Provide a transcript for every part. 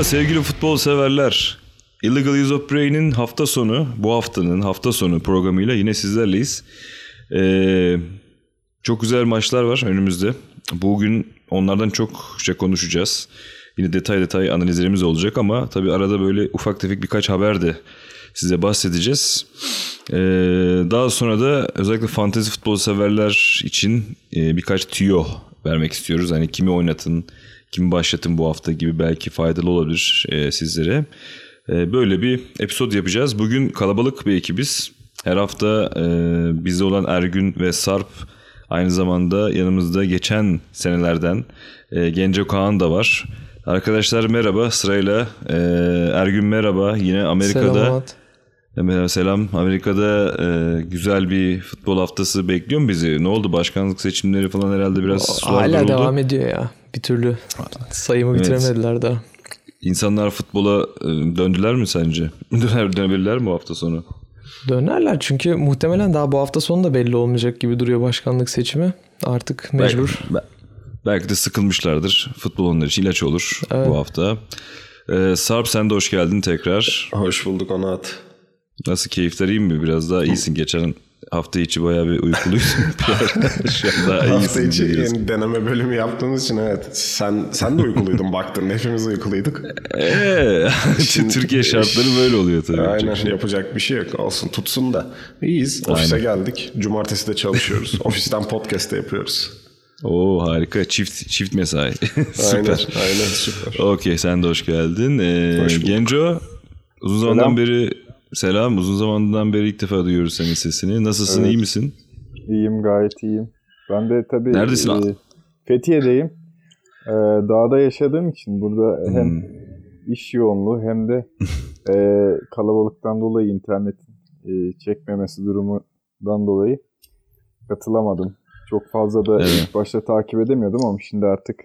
Merhaba sevgili futbol severler. Illegal Use of Brain'in hafta sonu, bu haftanın hafta sonu programıyla yine sizlerleyiz. Ee, çok güzel maçlar var önümüzde. Bugün onlardan çok şey konuşacağız. Yine detay detay analizlerimiz olacak ama tabii arada böyle ufak tefek birkaç haber de size bahsedeceğiz. Ee, daha sonra da özellikle fantezi futbol severler için e, birkaç tüyo vermek istiyoruz. Hani kimi oynatın, kimi başlatın bu hafta gibi belki faydalı olabilir e, sizlere. E, böyle bir episod yapacağız. Bugün kalabalık bir ekibiz. Her hafta e, bizde olan Ergün ve Sarp aynı zamanda yanımızda geçen senelerden e, Gence Kaan da var. Arkadaşlar merhaba sırayla e, Ergün merhaba yine Amerika'da Selamat. Merhaba selam. Amerika'da e, güzel bir futbol haftası bekliyor mu bizi? Ne oldu? Başkanlık seçimleri falan herhalde biraz sular Hala duruldu. devam ediyor ya. Bir türlü sayımı Evet. bitiremediler daha. İnsanlar futbola e, döndüler mi sence? Döner, dönebilirler mi bu hafta sonu? Dönerler çünkü muhtemelen daha bu hafta sonu da belli olmayacak gibi duruyor başkanlık seçimi. Artık mecbur. Belki, belki de sıkılmışlardır. Futbol onlar için ilaç olur Evet. bu hafta. E, Sarp sen de hoş geldin tekrar. Hoş bulduk Onat. Nasıl keyifler iyi mi? Biraz daha iyisin. Geçen hafta içi bayağı bir uykuluydun. Şu an daha Hafta iyisin içi diyorsun. yeni deneme bölümü yaptığımız için evet. Sen sen de uykuluydun baktın. Hepimiz uykuluyduk. Ee, Türkiye şartları böyle oluyor tabii. Aynen yapacak bir şey yok. Olsun tutsun da. İyiyiz. Ofise geldik. Cumartesi de çalışıyoruz. Ofisten podcast de yapıyoruz. Oo harika. Çift çift mesai. Aynen, Süper. aynen süper. Okey sen de hoş geldin. Ee, Hoş bulduk. Genco uzun zamandan beri selam. Uzun zamandan beri ilk defa duyuyoruz senin sesini. Nasılsın? iyi misin? İyiyim gayet iyiyim. Ben de tabii Neredesin e, Fethiye'deyim. E, dağda yaşadığım için burada hem Hmm. iş yoğunluğu hem de e, kalabalıktan dolayı internet e, çekmemesi durumundan dolayı katılamadım. Çok fazla da Evet. ilk başta takip edemiyordum ama şimdi artık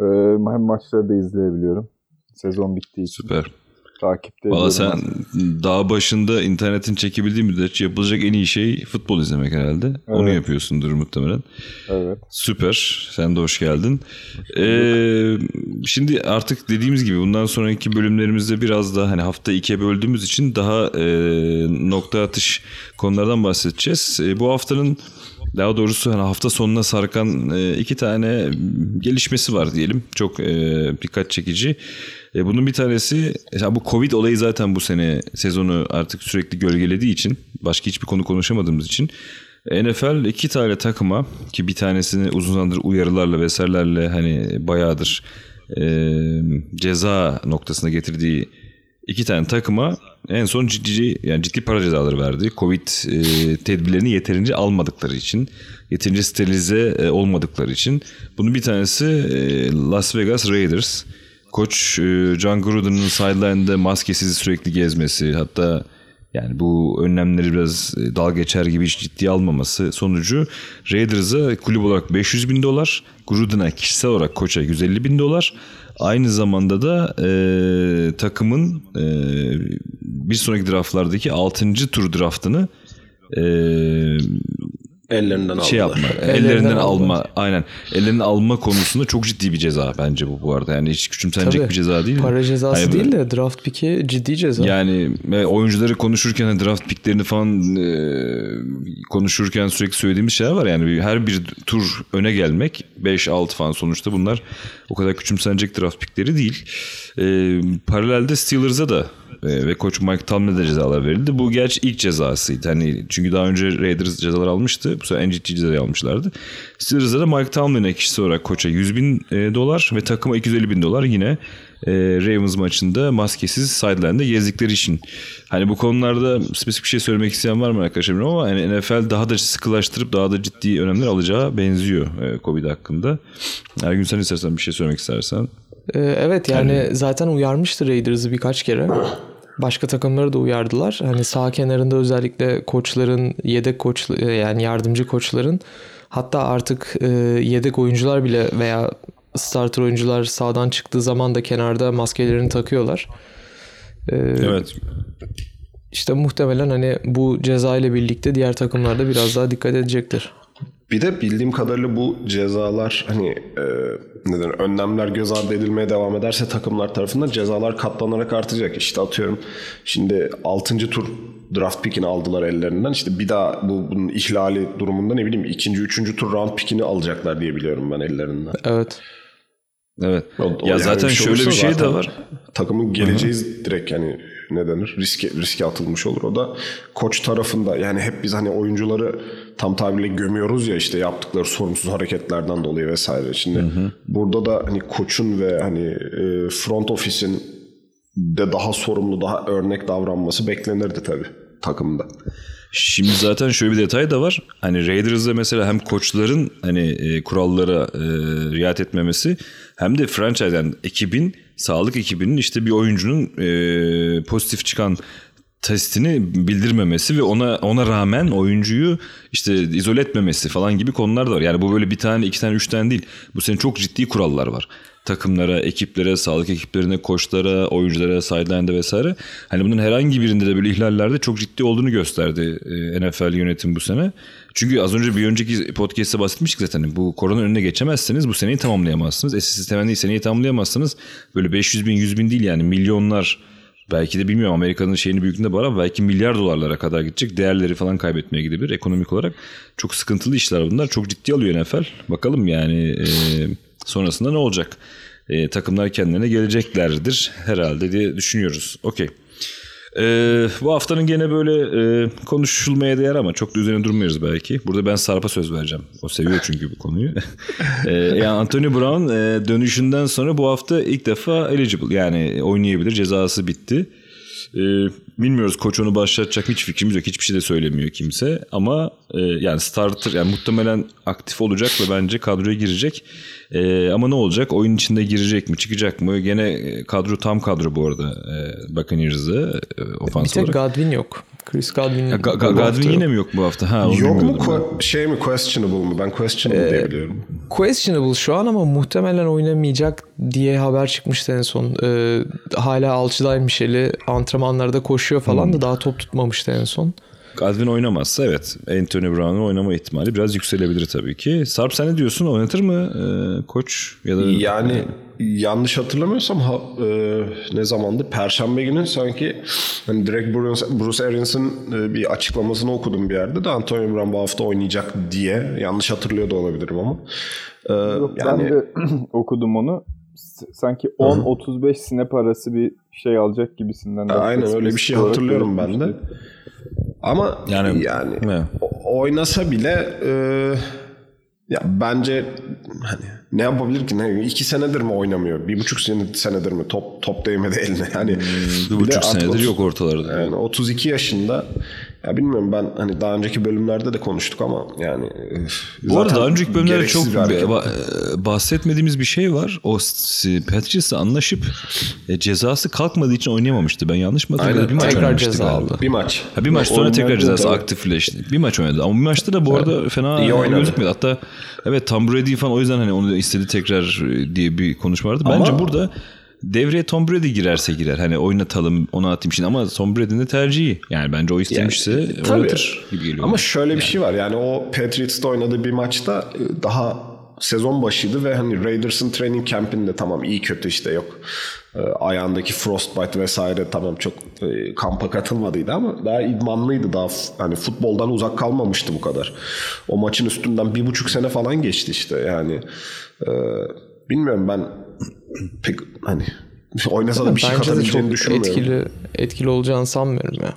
e, hem maçları da izleyebiliyorum. Sezon bittiği için Süper. Takipte Valla sen dağ başında internetin çekebildiği müddetçe yapılacak en iyi şey futbol izlemek herhalde. Onu Evet. yapıyorsundur muhtemelen. Evet. Süper. Sen de hoş geldin. Ee, şimdi artık dediğimiz gibi bundan sonraki bölümlerimizde biraz daha hani hafta ikiye böldüğümüz için daha e, nokta atış konulardan bahsedeceğiz. E, bu haftanın daha doğrusu hani hafta sonuna sarkan e, iki tane gelişmesi var diyelim. Çok e, dikkat çekici. E, bunun bir tanesi ya bu Covid olayı zaten bu sene sezonu artık sürekli gölgelediği için başka hiçbir konu konuşamadığımız için NFL iki tane takıma ki bir tanesini uzun zamandır uyarılarla vesairelerle hani bayağıdır e, ceza noktasına getirdiği iki tane takıma en son ciddi yani ciddi para cezaları verdi. Covid e, tedbirlerini yeterince almadıkları için, yeterince sterilize e, olmadıkları için. Bunun bir tanesi e, Las Vegas Raiders. Koç e, John Gruden'ın sideline'da maskesiz sürekli gezmesi hatta yani bu önlemleri biraz e, dal geçer gibi hiç ciddiye almaması sonucu Raiders'a kulüp olarak 500 bin dolar, Gruden'a kişisel olarak koça 150 bin dolar. Aynı zamanda da e, takımın e, bir sonraki draftlardaki 6. tur draftını e, Ellerinden şey aldılar. yapma, Ellerinden ellerinden alma. alma, aynen. Ellerinden alma konusunda çok ciddi bir ceza bence bu bu arada. Yani hiç küçümsenecek Tabii. bir ceza değil. Para cezası Hani değil de draft pick'i ciddi ceza. yani ve oyuncuları konuşurken hani draft picklerini falan e, konuşurken sürekli söylediğimiz şeyler var. Yani her bir tur öne gelmek 5-6 falan sonuçta bunlar o kadar küçümsenecek draft pickleri değil. E, paralelde Steelers'a da e, ve koç Mike Tomlin'e de cezalar verildi. Bu gerçi ilk cezasıydı. Hani çünkü daha önce Raiders cezalar almıştı. Bu sefer en ciddi cezayı almışlardı. Steelers'a da Mike Tomlin'e kişisel olarak koça 100 bin e, dolar ve takıma 250 bin dolar yine e, Ravens maçında maskesiz sideline'da gezdikleri için. Hani bu konularda spesifik bir şey söylemek isteyen var mı arkadaşlar ama yani NFL daha da sıkılaştırıp daha da ciddi önlemler alacağı benziyor e, Covid hakkında. Ergün sen istersen bir şey söylemek istersen. Ee, evet yani zaten uyarmıştı Raiders'ı birkaç kere. Başka takımları da uyardılar. Hani sağ kenarında özellikle koçların, yedek koç yani yardımcı koçların hatta artık e, yedek oyuncular bile veya starter oyuncular sağdan çıktığı zaman da kenarda maskelerini takıyorlar. Ee, Evet. İşte muhtemelen hani bu ceza ile birlikte diğer takımlar da biraz daha dikkat edecektir. Bir de bildiğim kadarıyla bu cezalar hani e, neden önlemler göz ardı edilmeye devam ederse takımlar tarafından cezalar katlanarak artacak. İşte atıyorum şimdi 6. tur draft pickini aldılar ellerinden. İşte bir daha bu bunun ihlali durumunda ne bileyim ikinci, üçüncü tur round pickini alacaklar diye biliyorum ben ellerinden. Evet. Evet. O- o ya yani zaten bir şey şöyle bir şey de var. Takımın geleceği direkt yani ne denir? Riske, riske atılmış olur. O da koç tarafında yani hep biz hani oyuncuları tam tabirle gömüyoruz ya işte yaptıkları sorumsuz hareketlerden dolayı vesaire. Şimdi burada da hani koçun ve hani e, front office'in de daha sorumlu, daha örnek davranması beklenirdi tabii takımda. Şimdi zaten şöyle bir detay da var. Hani Raiders'da mesela hem koçların hani e, kurallara e, riayet etmemesi hem de franchise yani ekibin sağlık ekibinin işte bir oyuncunun e, pozitif çıkan testini bildirmemesi ve ona ona rağmen oyuncuyu işte izole etmemesi falan gibi konular da var. Yani bu böyle bir tane, iki tane, üç tane değil. Bu senin çok ciddi kurallar var. Takımlara, ekiplere, sağlık ekiplerine, koçlara, oyunculara, sideline'de vesaire. Hani bunun herhangi birinde de böyle ihlallerde çok ciddi olduğunu gösterdi e, NFL yönetim bu sene. Çünkü az önce bir önceki podcast'te bahsetmiştik zaten. Bu korona önüne geçemezseniz bu seneyi tamamlayamazsınız. E siz temenni seneyi tamamlayamazsınız. Böyle 500 bin, 100 bin değil yani milyonlar belki de bilmiyorum Amerika'nın şeyini büyüklüğünde ama belki milyar dolarlara kadar gidecek. Değerleri falan kaybetmeye gidebilir ekonomik olarak. Çok sıkıntılı işler bunlar. Çok ciddi alıyor NFL. Bakalım yani e, sonrasında ne olacak? E, takımlar kendilerine geleceklerdir herhalde diye düşünüyoruz. Okey. Ee, bu haftanın gene böyle e, konuşulmaya değer ama çok da üzerine durmuyoruz belki. Burada ben Sarp'a söz vereceğim. O seviyor çünkü bu konuyu. ee, yani Anthony Brown e, dönüşünden sonra bu hafta ilk defa eligible yani oynayabilir. Cezası bitti. Ee, bilmiyoruz koç onu başlatacak hiç fikrimiz yok. Hiçbir şey de söylemiyor kimse. Ama e, yani starter yani muhtemelen aktif olacak ve bence kadroya girecek. Ee, ama ne olacak? Oyun içinde girecek mi? Çıkacak mı? Gene e, kadro tam kadro bu arada. E, Buccaneers'ı e, ofans Bir tek olarak. Godwin yok. Chris Godwin Ya. Ga- Ga- Godwin yine mi yok bu hafta? Ha, Yok mu que- şey mi questionable mı? Ben questionable diye biliyorum. Questionable şu an ama muhtemelen oynamayacak diye haber çıkmıştı en son. Ee, hala alçıdaymış eli. Antrenmanlarda koşuyor falan da daha top tutmamıştı en son. Godwin oynamazsa evet. Anthony Brown'un oynama ihtimali biraz yükselebilir tabii ki. Sarp sen ne diyorsun? Oynatır mı e, koç? Ya da Yani yanlış hatırlamıyorsam ha, e, ne zamandı? Perşembe günü sanki hani direkt Bruce, Bruce Arians'ın e, bir açıklamasını okudum bir yerde de Antonio Brown bu hafta oynayacak diye. Yanlış hatırlıyor da olabilirim ama. E, Yok, yani Ben de okudum onu. Sanki 10-35 snap arası bir şey alacak gibisinden. de aynen öyle bir şey hatırlıyorum ben de. belirtmişti. Ama Yani- yani, oynasa bile e, ya bence hani ne yapabilir ki? Ne, iki senedir mi oynamıyor? Bir buçuk sene, senedir mi? Top top değmedi eline. Hani bir de buçuk senedir yok ortalarda. Yani 32 yaşında ya bilmiyorum ben hani daha önceki bölümlerde de konuştuk ama yani Bu arada daha önceki bölümlerde çok ba- e, bahsetmediğimiz bir şey var. O Patriots'la anlaşıp e, cezası kalkmadığı için oynayamamıştı. Ben yanlış mı hatırlıyorum? Bir maç tekrar ceza aldı. bir maç. Ha, bir maç sonra Oynadı, tekrar cezası tabii. aktifleşti. Bir maç oynadı ama bir maçta da bu arada fena İyi oynadı. gözükmedi. Hatta evet Tom Brady falan o yüzden hani onu istedi tekrar e, diye bir konuşma vardı. Bence Ama- burada devreye Tom Brady girerse girer. Hani oynatalım onu atayım şimdi ama Tom Brady'nin de tercihi. Yani bence o istemişse Yani, tabii. oynatır gibi geliyor. Ama şöyle bir şey var yani o Patriots'ta oynadığı bir maçta e, daha sezon başıydı ve hani Raiders'ın training camp'inde tamam iyi kötü işte yok. E, ayağındaki frostbite vesaire tamam çok e, kampa katılmadıydı ama daha idmanlıydı daha hani futboldan uzak kalmamıştı bu kadar. O maçın üstünden bir buçuk sene falan geçti işte yani. E, bilmiyorum ben pek hani oynasa da bir şey katabileceğini çok düşünmüyorum. etkili etkili olacağını sanmıyorum ya.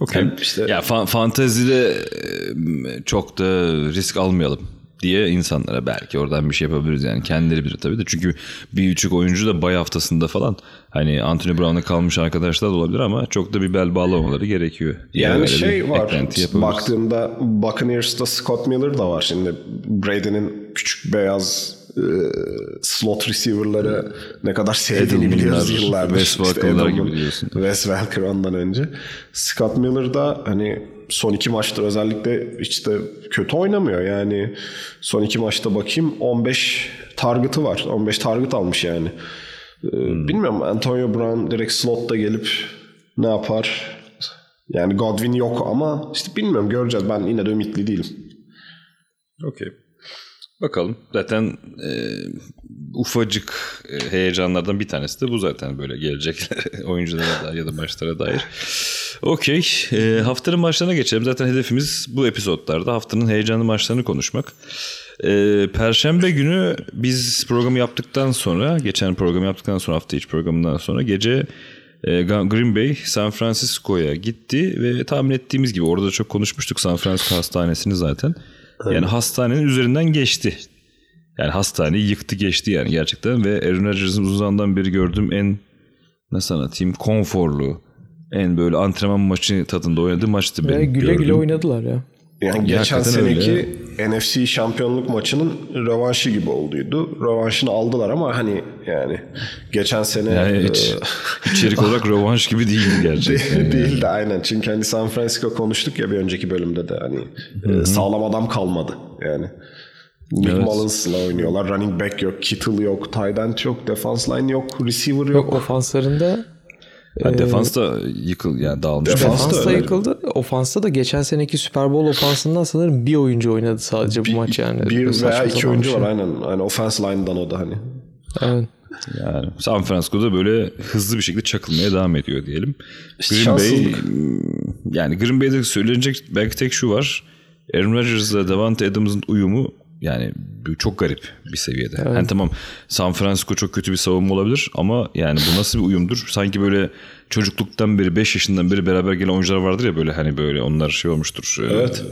Okey. Hem işte- Ya fa- fantezide e, çok da risk almayalım diye insanlara belki oradan bir şey yapabiliriz yani kendileri bilir tabii de çünkü bir küçük oyuncu da bay haftasında falan hani Anthony Brown'a kalmış arkadaşlar da olabilir ama çok da bir bel bağlamamaları gerekiyor. Yani öyle şey var. Baktığımda Buccaneers'ta Scott Miller da var. Şimdi Brady'nin küçük beyaz e, slot receiver'ları ne kadar sevdiğini biliyoruz yıllardır. Wes Welker'lar Edelman, gibi diyorsun. Wes Welker ondan önce. Scott Miller da hani son iki maçta özellikle hiç de kötü oynamıyor. Yani son iki maçta bakayım 15 target'ı var. 15 target almış yani. Ee, Hmm. Bilmiyorum Antonio Brown direkt slotta gelip ne yapar? Yani Godwin yok ama işte bilmiyorum göreceğiz. Ben yine de ümitli değilim. Okey. Bakalım. Zaten e, ufacık e, heyecanlardan bir tanesi de bu zaten böyle gelecek oyunculara dair ya da maçlara dair. Okey. E, haftanın maçlarına geçelim. Zaten hedefimiz bu episodlarda haftanın heyecanlı maçlarını konuşmak. E, Perşembe günü biz programı yaptıktan sonra, geçen programı yaptıktan sonra hafta içi programından sonra gece e, Green Bay San Francisco'ya gitti ve tahmin ettiğimiz gibi orada çok konuşmuştuk San Francisco hastanesini zaten. Yani hastanenin üzerinden geçti. Yani hastaneyi yıktı geçti yani gerçekten ve Aaron Rodgers'ın uzun zamandan beri gördüğüm en nasıl anlatayım konforlu en böyle antrenman maçı tadında oynadığı maçtı benim güle gördüğüm. güle oynadılar ya. Yani geçen seneki NFC şampiyonluk maçının rövanşı gibi olduydu. Rövanşını aldılar ama hani yani geçen sene Yani e, hiç, içerik olarak rövanş gibi değildi gerçekten. Değil, yani. değil de aynen. Çünkü hani San Francisco konuştuk ya bir önceki bölümde de hani e, sağlam adam kalmadı yani. Nick Evet. Mullins'la oynuyorlar. Running back yok, Kittle yok, tight end yok, defense line yok, receiver yok. Yok ofanslarında Ha, defans da yıkıl yani dağılmış. Defans- defans da öyle. yıkıldı. Ofansta da geçen seneki Super Bowl ofansından sanırım bir oyuncu oynadı sadece bu maç yani. bir Saçma veya iki oyuncu bir şey. var aynen. Hani offense line'dan o da hani. Evet. Yani San Francisco'da böyle hızlı bir şekilde çakılmaya devam ediyor diyelim. Green Bay yani Green Bay'de söylenecek belki tek şu var. Aaron Rodgers'la Davante Adams'ın uyumu yani çok garip bir seviyede. Yani tamam San Francisco çok kötü bir savunma olabilir ama yani bu nasıl bir uyumdur? Sanki böyle çocukluktan beri 5 yaşından beri beraber gelen oyuncular vardır ya böyle hani böyle onlar şey olmuştur. Evet.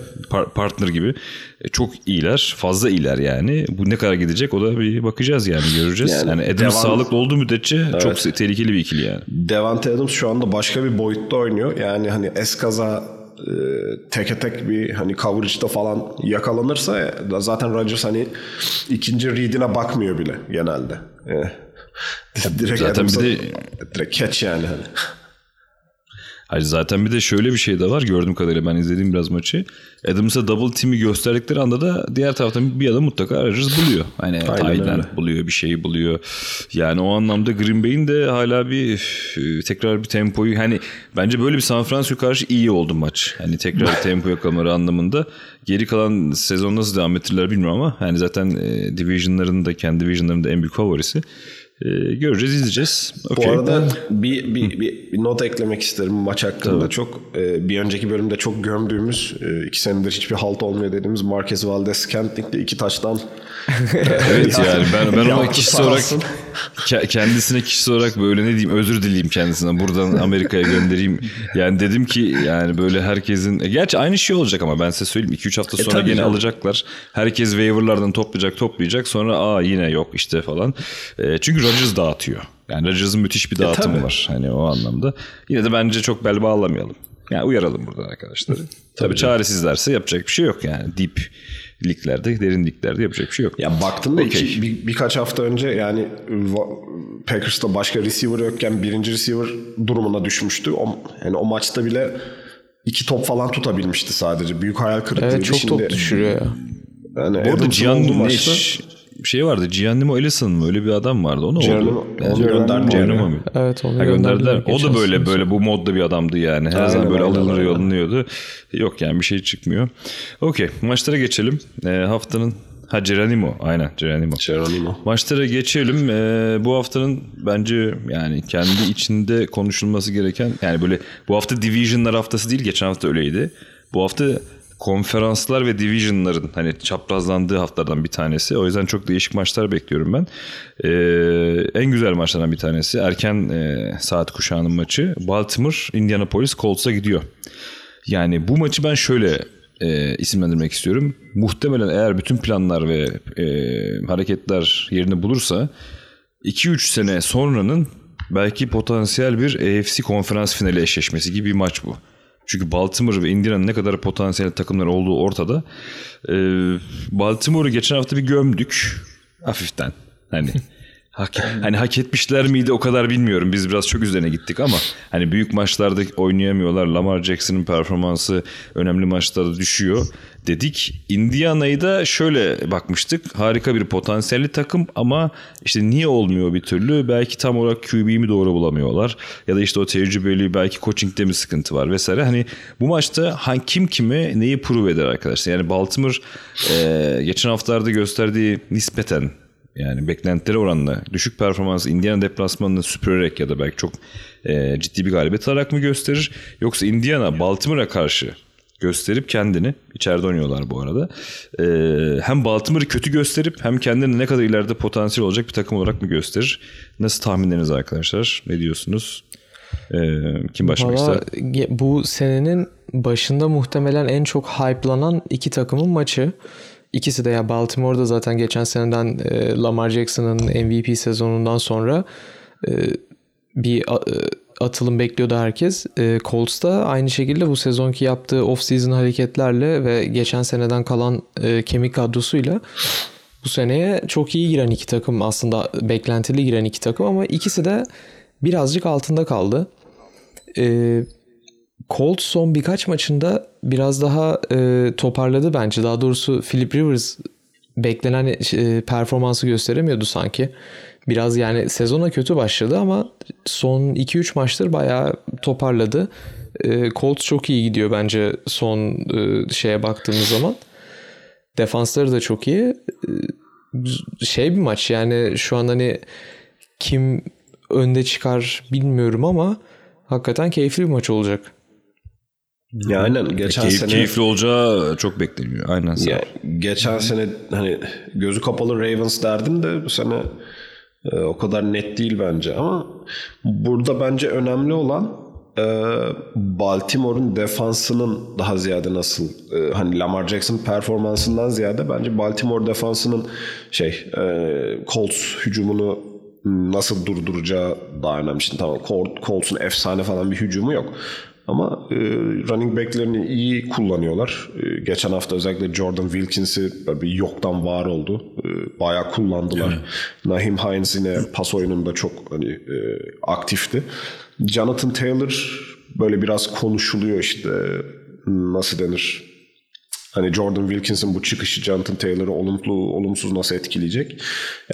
partner gibi. E, çok iyiler. Fazla iyiler yani. Bu ne kadar gidecek o da bir bakacağız yani göreceğiz. Yani Yani, Adams devam- sağlıklı olduğu müddetçe çok tehlikeli bir ikili yani. Devante Adams şu anda başka bir boyutta oynuyor. Yani hani eskaza e, teke tek bir hani coverage'da falan yakalanırsa e, zaten Rodgers hani ikinci read'ine bakmıyor bile genelde. E, direkt Zaten bir Adams'a- de- direkt catch yani hani. Hayır zaten bir de şöyle bir şey de var gördüğüm kadarıyla ben izlediğim biraz maçı. Adams'a double team'i gösterdikleri anda da diğer taraftan bir adam mutlaka Rodgers buluyor. Hani öyle. buluyor bir şeyi buluyor. Yani o anlamda Green Bay'in de hala bir üf, tekrar bir tempoyu hani bence böyle bir San Francisco karşı iyi oldu maç. Hani tekrar tempo yakalamaları anlamında. Geri kalan sezon nasıl devam ettirirler bilmiyorum ama hani zaten e, division'ların da kendi division'ların da en büyük favorisi. E, göreceğiz izleyeceğiz. Bu Okey. arada bir, bir, bir, bir not eklemek isterim maç hakkında. Çok e, bir önceki bölümde çok gömdüğümüz, e, iki senedir hiçbir halt olmuyor dediğimiz Marquez Valdez Scantling iki taştan Evet yani ben ben ona kişisel olarak kendisine kişisel olarak böyle ne diyeyim özür dileyeyim kendisine buradan Amerika'ya göndereyim. Yani dedim ki yani böyle herkesin e, gerçi aynı şey olacak ama ben size söyleyeyim 2-3 hafta sonra tabii gene canım. alacaklar. Herkes waiverlardan toplayacak toplayacak sonra aa yine yok işte falan. E, çünkü Rodgers dağıtıyor. Yani Rodgers'ın müthiş bir dağıtımı tabii. var hani o anlamda. Yine de bence çok bel bağlamayalım. Yani uyaralım buradan arkadaşları. Tabii çaresizlerse yapacak bir şey yok yani. Deep liglerde, derin liglerde yapacak bir şey yok. Ya baktığında Okey. iki- bir, birkaç hafta önce yani Packers'ta başka receiver yokken birinci receiver durumuna düşmüştü. O, yani o maçta bile iki top falan tutabilmişti sadece. Büyük hayal kırıklığıydı. Evet çok Şimdi, top düşürüyor ya. Yani Bu arada bir şey vardı. Giannimo Ellison mı? Öyle bir adam vardı. O ne Geronimo- oldu? onu gönderdi. Giannimo mu? Evet onu Ha, gönderdiler. gönderdiler. O da böyle böyle bu modda bir adamdı yani. Her Aynen, zaman böyle aynen, alınır aynen. yollanıyordu. Yok yani bir şey çıkmıyor. Okey. Maçlara geçelim. Ee, haftanın Ha Geronimo. Aynen Geronimo. Geronimo. Maçlara geçelim. Ee, bu haftanın bence yani kendi içinde konuşulması gereken yani böyle bu hafta divisionlar haftası değil geçen hafta öyleydi. Bu hafta konferanslar ve divisionların hani çaprazlandığı haftalardan bir tanesi. O yüzden çok değişik maçlar bekliyorum ben. Ee, en güzel maçlardan bir tanesi erken e, saat kuşağının maçı. Baltimore Indianapolis Colts'a gidiyor. Yani bu maçı ben şöyle e, isimlendirmek istiyorum. Muhtemelen eğer bütün planlar ve e, hareketler yerini bulursa 2-3 sene sonranın belki potansiyel bir AFC konferans finali eşleşmesi gibi bir maç bu. Çünkü Baltimore ve Indiana'nın ne kadar potansiyel takımlar olduğu ortada. Ee, Baltimore'u geçen hafta bir gömdük. Hafiften. Hani Hak, hani hak etmişler miydi o kadar bilmiyorum. Biz biraz çok üzerine gittik ama hani büyük maçlarda oynayamıyorlar. Lamar Jackson'ın performansı önemli maçlarda düşüyor dedik. Indiana'yı da şöyle bakmıştık. Harika bir potansiyelli takım ama işte niye olmuyor bir türlü? Belki tam olarak QB'yi mi doğru bulamıyorlar? Ya da işte o tecrübeli belki coachingde mi sıkıntı var vesaire. Hani bu maçta kim kime neyi prove eder arkadaşlar? Yani Baltimore e, geçen haftalarda gösterdiği nispeten yani beklentileri oranla düşük performans Indiana deplasmanını süpürerek ya da belki çok e, ciddi bir galibiyet alarak mı gösterir? Yoksa Indiana Baltimore'a karşı gösterip kendini içeride oynuyorlar bu arada. Ee, hem Baltimore'ı kötü gösterip hem kendini ne kadar ileride potansiyel olacak bir takım olarak mı gösterir? Nasıl tahminleriniz arkadaşlar? Ne diyorsunuz? Ee, kim başlamak Valla ister? bu senenin başında muhtemelen en çok hype'lanan iki takımın maçı. İkisi de ya Baltimore'da zaten geçen seneden e, Lamar Jackson'ın MVP sezonundan sonra e, bir a- e, atılım bekliyordu herkes. E, Colts da aynı şekilde bu sezonki yaptığı off-season hareketlerle ve geçen seneden kalan e, kemik kadrosuyla bu seneye çok iyi giren iki takım aslında beklentili giren iki takım ama ikisi de birazcık altında kaldı. E, Colts son birkaç maçında biraz daha e, toparladı bence. Daha doğrusu Philip Rivers beklenen e, performansı gösteremiyordu sanki. Biraz yani sezona kötü başladı ama son 2-3 maçtır bayağı toparladı. E, Colts çok iyi gidiyor bence son e, şeye baktığımız zaman. Defansları da çok iyi. E, şey bir maç yani şu an hani kim önde çıkar bilmiyorum ama hakikaten keyifli bir maç olacak. Ya aynen geçen Keyif, sene keyifli olacağı çok bekleniyor. Aynen. ol. ya, geçen sene hani gözü kapalı Ravens derdim de bu sene e, o kadar net değil bence ama burada bence önemli olan e, Baltimore'un defansının daha ziyade nasıl e, hani Lamar Jackson performansından ziyade bence Baltimore defansının şey e, Colts hücumunu nasıl durduracağı daha önemli. Şimdi tamam Col- Colts'un efsane falan bir hücumu yok. Ama e, running back'lerini iyi kullanıyorlar. E, geçen hafta özellikle Jordan Wilkins'i bir yoktan var oldu. E, bayağı kullandılar. Nahim Hines yine pas oyununda çok hani e, aktifti. Jonathan Taylor böyle biraz konuşuluyor işte nasıl denir? Hani Jordan Wilkins'in bu çıkışı Jonathan Taylor'ı olumlu olumsuz nasıl etkileyecek?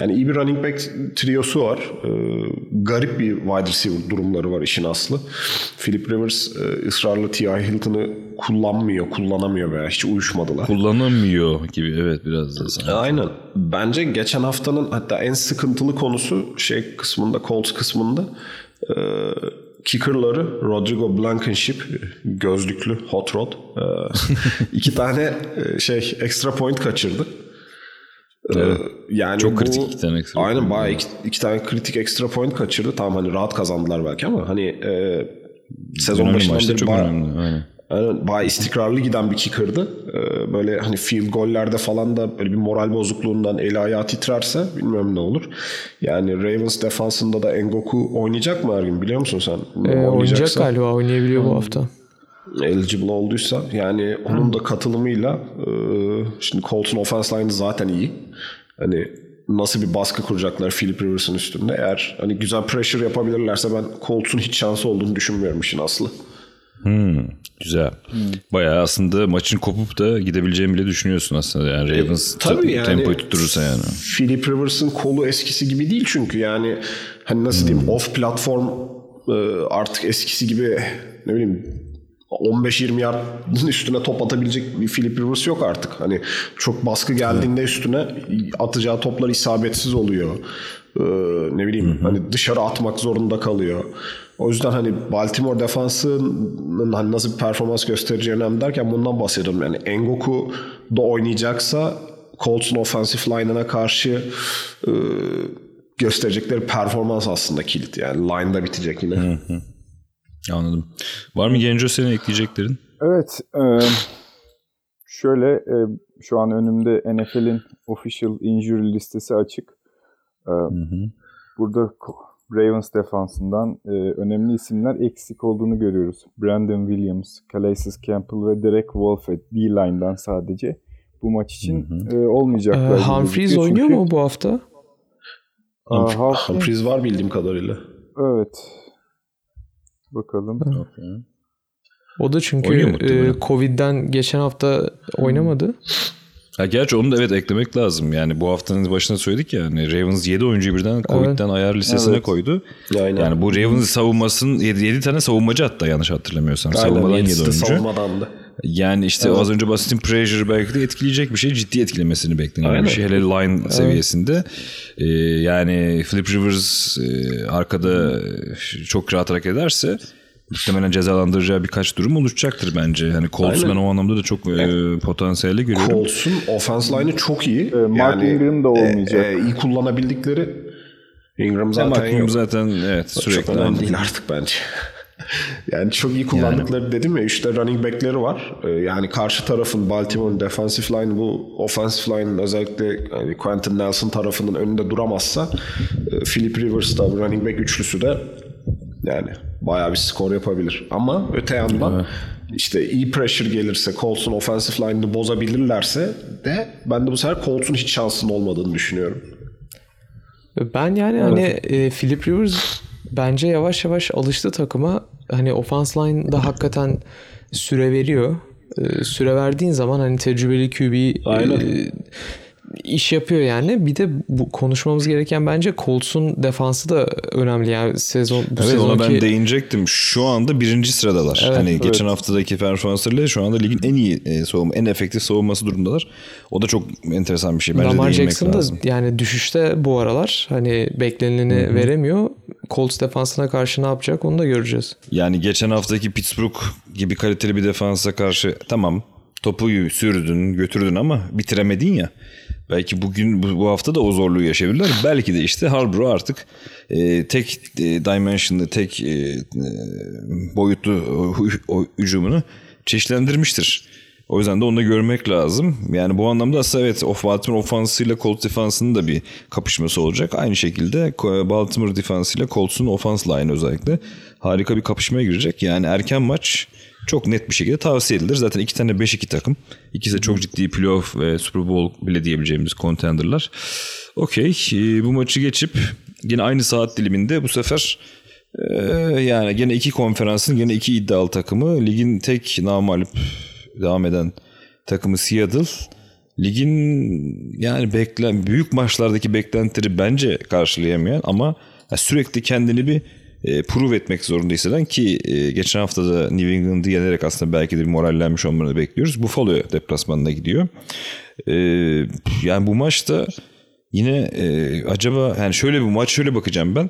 Yani iyi bir running back triosu var. Ee, garip bir wide receiver durumları var işin aslı. Philip Rivers e, ısrarla T.I. Hilton'ı kullanmıyor, kullanamıyor veya hiç uyuşmadılar. Kullanamıyor gibi evet biraz da sanki. Aynen. Bence geçen haftanın hatta en sıkıntılı konusu şey kısmında, Colts kısmında e, kicker'ları Rodrigo Blankenship gözlüklü Hot Rod e, iki tane e, şey extra point kaçırdı. E, yani Çok bu- kritik iki tane extra Aynen bayağı iki, iki tane kritik extra point kaçırdı. Tamam hani rahat kazandılar belki ama hani e, sezon Önemli başından beri bayağı- önemli. Aynen. Aynen, bayağı istikrarlı giden bir kicker'dı. Ee, böyle hani field gollerde falan da böyle bir moral bozukluğundan eli ayağı titrerse bilmiyorum ne olur. Yani Ravens defansında da Engoku oynayacak mı her gün biliyor musun sen? E, oynayacak galiba oynayabiliyor bu hafta. Eligible olduysa yani onun da katılımıyla e, şimdi Colts'un offense line'ı zaten iyi. Hani nasıl bir baskı kuracaklar Philip Rivers'ın üstünde. Eğer hani güzel pressure yapabilirlerse ben Colts'un hiç şansı olduğunu düşünmüyorum işin aslı. Güzel. Bayağı aslında maçın kopup da gidebileceğini bile düşünüyorsun aslında. Yani Ravens E, Tabii yani. tempoyu tutturursa yani. Philip Rivers'ın kolu eskisi gibi değil çünkü yani hani nasıl diyeyim off platform e, artık eskisi gibi ne bileyim 15-20 yardın üstüne top atabilecek bir Philip Rivers yok artık. Hani çok baskı geldiğinde üstüne atacağı toplar isabetsiz oluyor. Ee, ne bileyim hani dışarı atmak zorunda kalıyor. O yüzden hani Baltimore defansının hani nasıl bir performans göstereceği önemli derken bundan bahsediyorum. Yani Engoku da oynayacaksa Colts'un offensive line'ına karşı e, gösterecekleri performans aslında kilit. Yani line'da bitecek yine. Anladım. Var mı Genco senin ekleyeceklerin? Evet. e, şöyle e, şu an önümde NFL'in official injury listesi açık. E, burada ko- Ravens defansından e, önemli isimler eksik olduğunu görüyoruz. Brandon Williams, Calais Campbell ve Derek Wolfe D-line'dan sadece bu maç için e, E, olmayacaklar. Humphreys gözüküyor. oynuyor Çünkü- mu bu hafta? Hum- Humphries var bildiğim kadarıyla. Evet. Bakalım. Okay. O da çünkü e, Covid'den geçen hafta oynamadı. Ha, gerçi onu da evet eklemek lazım. Yani bu haftanın başında söyledik ya hani Ravens 7 oyuncuyu birden Covid'den evet. ayar listesine evet. koydu. Aynen. Yani bu Ravens savunmasının 7, 7 tane savunmacı hatta yanlış hatırlamıyorsam. Aynen, savunmadan 7 oyuncu. Savunmadan da. Yani işte evet. az önce bahsettiğim pressure belki de etkileyecek bir şey. Ciddi etkilemesini beklenen bir şey. Hele line evet. seviyesinde. Ee, yani Flip Rivers e, arkada çok rahat hareket ederse muhtemelen cezalandıracağı birkaç durum oluşacaktır bence. Yani Colts ben o anlamda da çok e, potansiyelli görüyorum. Colts'un offense line'ı çok iyi. E, Mark yani, Ingram da olmayacak. E, e, iyi kullanabildikleri Ingram zaten Mark Ingram zaten evet sürekli. Çok önemli değil artık bence. yani çok iyi kullandıkları yani. dedim ya işte running back'leri var. Yani karşı tarafın Baltimore defensive line bu offensive line özellikle yani Quentin Nelson tarafının önünde duramazsa e, Philip Rivers da running back üçlüsü de yani bayağı bir skor yapabilir. Ama öte yandan evet. işte iyi pressure gelirse Colts'un offensive line'ını bozabilirlerse de ben de bu sefer Colts'un hiç şansının olmadığını düşünüyorum. Ben yani hani, evet. hani e, Philip Rivers bence yavaş yavaş alıştı takıma. Hani offense line'da hakikaten süre veriyor. E, süre verdiğin zaman hani tecrübeli QB e, iş yapıyor yani. Bir de bu konuşmamız gereken bence Colts'un defansı da önemli yani sezon bu evet, sezonki... ona ben değinecektim. Şu anda birinci sıradalar. Evet, hani evet. geçen haftadaki performanslarıyla şu anda ligin en iyi e, savunma, en efektif savunması durumdalar. O da çok enteresan bir şey. Bence Lamar Jackson da yani düşüşte bu aralar. Hani beklenileni Hı-hı. veremiyor. Colts defansına karşı ne yapacak onu da göreceğiz. Yani geçen haftaki Pittsburgh gibi kaliteli bir defansa karşı tamam topu sürdün götürdün ama bitiremedin ya. Belki bugün bu hafta da o zorluğu yaşayabilirler. Belki de işte Harbro artık e, tek e, dimensionlı, tek e, e boyutlu o, hücumunu çeşitlendirmiştir. O yüzden de onu da görmek lazım. Yani bu anlamda aslında evet of Baltimore ofansıyla Colts defansının da bir kapışması olacak. Aynı şekilde Baltimore defansıyla Colts'un ofans line özellikle harika bir kapışmaya girecek. Yani erken maç çok net bir şekilde tavsiye edilir. Zaten iki tane 5-2 takım. İkisi de çok ciddi playoff ve Super Bowl bile diyebileceğimiz contenderlar. Okey. E, bu maçı geçip yine aynı saat diliminde bu sefer e, yani gene iki konferansın gene iki iddialı takımı. Ligin tek namalip devam eden takımı Seattle. Ligin yani beklen büyük maçlardaki beklentileri bence karşılayamayan ama sürekli kendini bir e, prove etmek zorunda hisseden ki e, geçen hafta da New England'ı yenerek aslında belki de bir morallenmiş olmalarını bekliyoruz. Buffalo deplasmanına gidiyor. E, yani bu maçta yine e, acaba yani şöyle bir maç şöyle bakacağım ben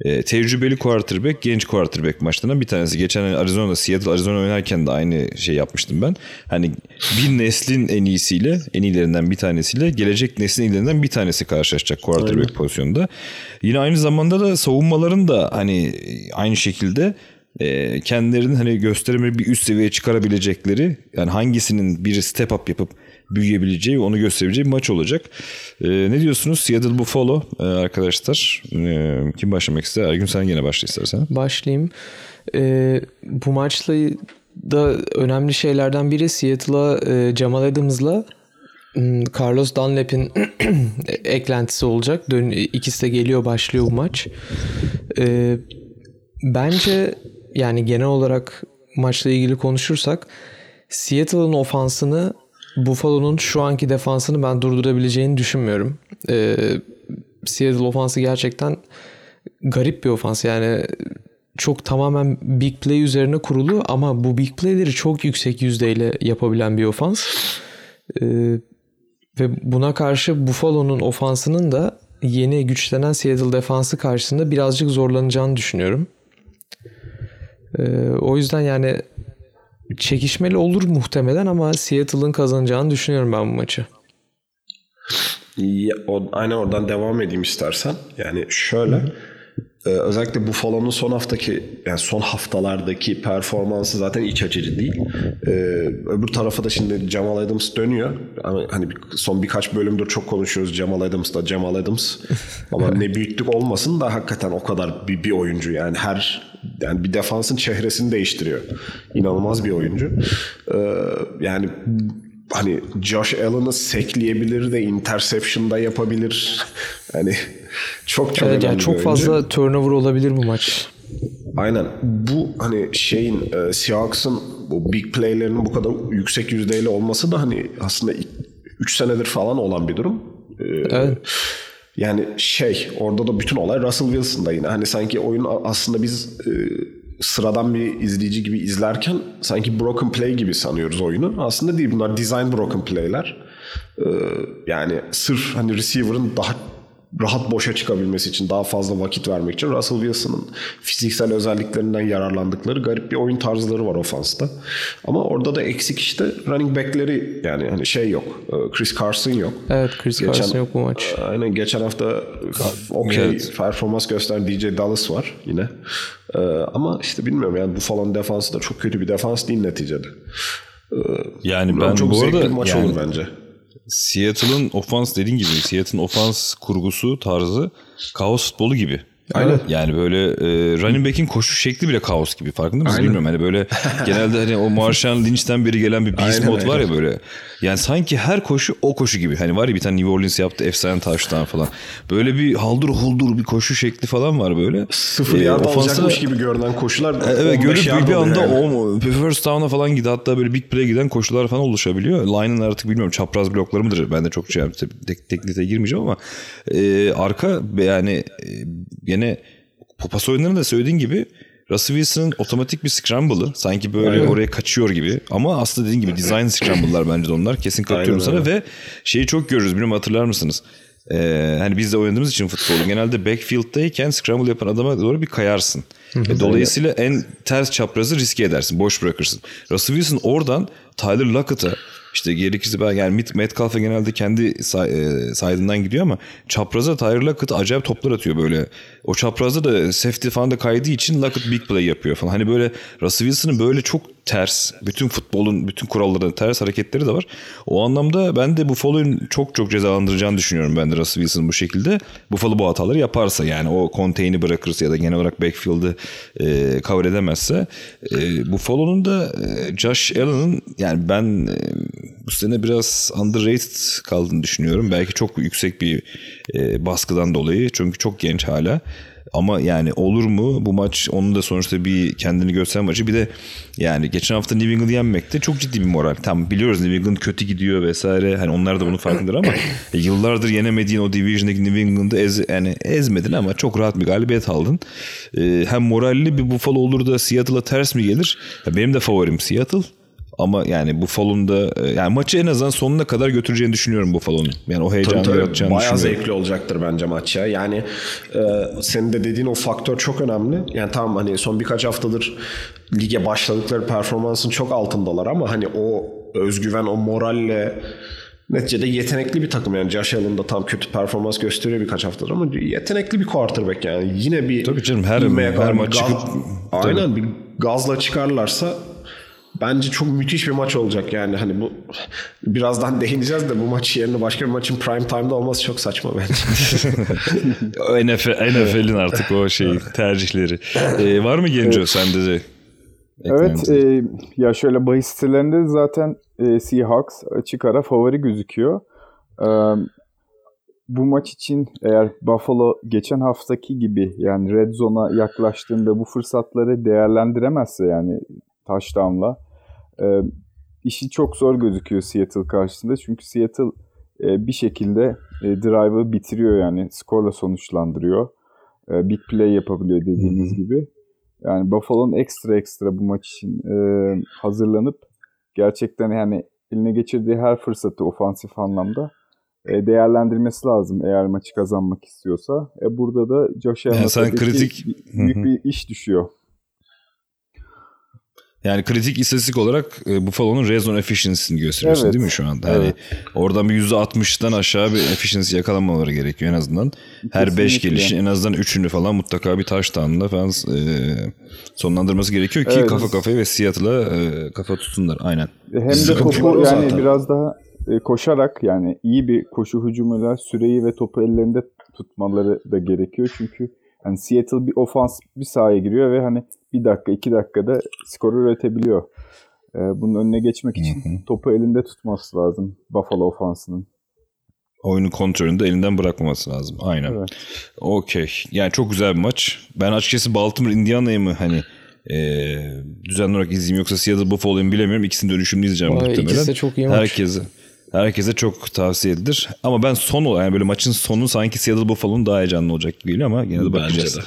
e, tecrübeli quarterback, genç quarterback maçlarından bir tanesi. Geçen Arizona, Seattle Arizona oynarken de aynı şey yapmıştım ben. Hani bir neslin en iyisiyle, en iyilerinden bir tanesiyle gelecek neslin iyilerinden bir tanesi karşılaşacak quarterback Aynen. pozisyonda. Yine aynı zamanda da savunmaların da hani aynı şekilde e, kendilerinin hani gösterimi bir üst seviyeye çıkarabilecekleri yani hangisinin bir step up yapıp büyüyebileceği, onu gösterebileceği bir maç olacak. E, ne diyorsunuz? Seattle Buffalo e, arkadaşlar. E, kim başlamak ister? Ergün sen yine başla istersen. Başlayayım. E, bu maçla da önemli şeylerden biri Seattle'a e, Jamal Adams'la hmm, Carlos Dunlap'in eklentisi olacak. Dön ikisi de geliyor başlıyor bu maç. E, bence yani genel olarak maçla ilgili konuşursak Seattle'ın ofansını Buffalo'nun şu anki defansını ben durdurabileceğini düşünmüyorum. Ee, Seattle ofansı gerçekten garip bir ofans. Yani çok tamamen big play üzerine kurulu ama bu big playleri çok yüksek yüzdeyle yapabilen bir ofans. Ee, ve buna karşı Buffalo'nun ofansının da yeni güçlenen Seattle defansı karşısında birazcık zorlanacağını düşünüyorum. Ee, o yüzden yani çekişmeli olur muhtemelen ama Seattle'ın kazanacağını düşünüyorum ben bu maçı. Ya, o, aynen oradan devam edeyim istersen. Yani şöyle e, özellikle Buffalo'nun son haftaki yani son haftalardaki performansı zaten iç açıcı değil. E, öbür tarafa da şimdi Jamal Adams dönüyor. Ama hani son birkaç bölümdür çok konuşuyoruz Jamal Adams da Jamal Adams. Ama ne büyüklük olmasın da hakikaten o kadar bir, bir oyuncu yani her yani bir defansın çehresini değiştiriyor. İnanılmaz bir oyuncu. Ee, yani hani Josh Allen'ı sekleyebilir de interception da yapabilir. Hani Çok çok evet, yani çok fazla turnover olabilir bu maç. Aynen. Bu hani şeyin e, Seahawks'ın bu big play'lerinin bu kadar yüksek yüzdeyle olması da hani aslında 3 senedir falan olan bir durum. E, evet. Yani şey orada da bütün olay Russell Wilson'da yine. Hani sanki oyun aslında biz e, sıradan bir izleyici gibi izlerken sanki broken play gibi sanıyoruz oyunu. Aslında değil bunlar design broken play'ler. E, yani sırf hani receiver'ın daha rahat boşa çıkabilmesi için daha fazla vakit vermek için Russell Wilson'ın fiziksel özelliklerinden yararlandıkları garip bir oyun tarzları var ofansta. Ama orada da eksik işte running back'leri yani hani şey yok. Chris Carson yok. Evet Chris geçen, Carson yok bu maç. Aynen geçen hafta okey evet. performans gösteren DJ Dallas var yine. Ama işte bilmiyorum yani Buffalo'nun defansı da çok kötü bir defans değil neticede. Yani ben çok bu arada maç yani... olur bence. Seattle'ın ofans dediğin gibi Seattle'ın ofans kurgusu tarzı kaos futbolu gibi. Aynen. Yani böyle e, running back'in koşu şekli bile kaos gibi farkında mısın bilmiyorum. Hani böyle genelde hani o Marshawn Lynch'ten beri gelen bir beast mode var ya böyle. Yani sanki her koşu o koşu gibi. Hani var ya bir tane New Orleans yaptı efsane taştan falan. Böyle bir haldır huldur bir koşu şekli falan var böyle. Sıfır ee, yard alacakmış gibi görünen koşular. Evet görüp bir, bir anda yani. o first down'a falan gidiyor. Hatta böyle big play giden koşular falan oluşabiliyor. Line'ın artık bilmiyorum çapraz blokları mıdır? Ben de çok şey tek, tekniğe girmeyeceğim ama e, arka yani e, gene pas oyunlarında söylediğin gibi Russell Wilson'ın otomatik bir scramble'ı sanki böyle Aynen. oraya kaçıyor gibi ama aslında dediğin gibi design scramble'lar bence de onlar kesin katılıyorum sana ve şeyi çok görürüz bilmiyorum hatırlar mısınız? Ee, hani biz de oynadığımız için futbolu genelde backfield'dayken scramble yapan adama doğru bir kayarsın. Ve dolayısıyla en ters çaprazı riske edersin. Boş bırakırsın. Russell Wilson oradan Tyler Lockett'a işte gerekirse ben yani Metcalf'a genelde kendi say, e, saydığından gidiyor ama çapraza Tyler Lockett acayip toplar atıyor böyle. O çaprazda da safety falan da kaydığı için Lockett big play yapıyor falan. Hani böyle Russell Wilson'ın böyle çok ters, bütün futbolun bütün kurallarının ters hareketleri de var. O anlamda ben de Buffalo'nun çok çok cezalandıracağını düşünüyorum ben de Russell Wilson'ın bu şekilde. Buffalo bu hataları yaparsa yani o contain'i bırakırsa ya da genel olarak backfield'ı e, cover edemezse e, Buffalo'nun da e, Josh Allen'ın yani ben e, bu sene biraz underrated kaldığını düşünüyorum. Belki çok yüksek bir e, baskıdan dolayı. Çünkü çok genç hala. Ama yani olur mu bu maç onun da sonuçta bir kendini gösteren maçı. Bir de yani geçen hafta New England'ı yenmek de çok ciddi bir moral. Tam biliyoruz New England kötü gidiyor vesaire. Hani onlar da bunun farkındadır ama yıllardır yenemediğin o division'daki New England'ı ez, yani ezmedin ama çok rahat bir galibiyet aldın. Ee, hem moralli bir Buffalo olur da Seattle'a ters mi gelir? Benim de favorim Seattle. Ama yani Buffalo'nun da e, yani maçı en azından sonuna kadar götüreceğini düşünüyorum Buffalo'nun. Yani o heyecanı tabii, tabii, yaratacağını bayağı düşünüyorum. zevkli olacaktır bence maç ya. Yani e, senin de dediğin o faktör çok önemli. Yani tamam hani son birkaç haftadır lige başladıkları performansın çok altındalar ama hani o özgüven, o moralle Neticede yetenekli bir takım yani Josh Allen da tam kötü performans gösteriyor birkaç haftadır ama yetenekli bir quarterback yani. Yine bir Tabii canım her, her maç çıkıp aynen tabii. bir gazla çıkarlarsa Bence çok müthiş bir maç olacak yani hani bu birazdan değineceğiz de bu maç yerine başka bir maçın prime time'da olması çok saçma bence. NFL, NFL'in artık o şey tercihleri. Ee, var mı Genco evet. sende de? Evet e, ya şöyle bahis sitelerinde zaten e, Seahawks açık ara favori gözüküyor. E, bu maç için eğer Buffalo geçen haftaki gibi yani red zone'a yaklaştığında bu fırsatları değerlendiremezse yani touchdown'la e, işi çok zor gözüküyor Seattle karşısında. Çünkü Seattle e, bir şekilde e, drive'ı bitiriyor yani skorla sonuçlandırıyor. E, big play yapabiliyor dediğiniz Hı-hı. gibi. Yani Buffalo'nun ekstra ekstra bu maç için e, hazırlanıp gerçekten yani eline geçirdiği her fırsatı ofansif anlamda e, değerlendirmesi lazım eğer maçı kazanmak istiyorsa. E burada da Josh Allen'a yani kritik büyük bir iş düşüyor. Yani kritik istatistik olarak e, Buffalo'nun red zone efficiency'sini gösteriyorsun evet. değil mi şu anda? Yani evet. oradan bir %60'dan aşağı bir efficiency yakalanmaları gerekiyor en azından. Her 5 gelişin en azından 3'ünü falan mutlaka bir touchdown'la falan e, sonlandırması gerekiyor ki evet. kafa kafaya ve Seattle'a e, kafa tutsunlar. Aynen. Hem de topu yani zaten. biraz daha e, koşarak yani iyi bir koşu hücumuyla süreyi ve topu ellerinde tutmaları da gerekiyor. Çünkü yani Seattle bir ofans bir sahaya giriyor ve hani bir dakika iki dakikada skoru üretebiliyor. Ee, bunun önüne geçmek için hı hı. topu elinde tutması lazım Buffalo ofansının. oyunun kontrolünü de elinden bırakmaması lazım. Aynen. Evet. Okey. Yani çok güzel bir maç. Ben açıkçası Baltimore Indiana'yı mı hani e, düzenli olarak izleyeyim yoksa Seattle Buffalo'yu bilemiyorum. İkisini dönüşümlü izleyeceğim Vay, muhtemelen. İkisi de çok iyi maç. Herkese, herkese çok tavsiye edilir. Ama ben son olarak yani böyle maçın sonu sanki Seattle Buffalo'nun daha heyecanlı olacak gibi geliyor ama yine de bakacağız.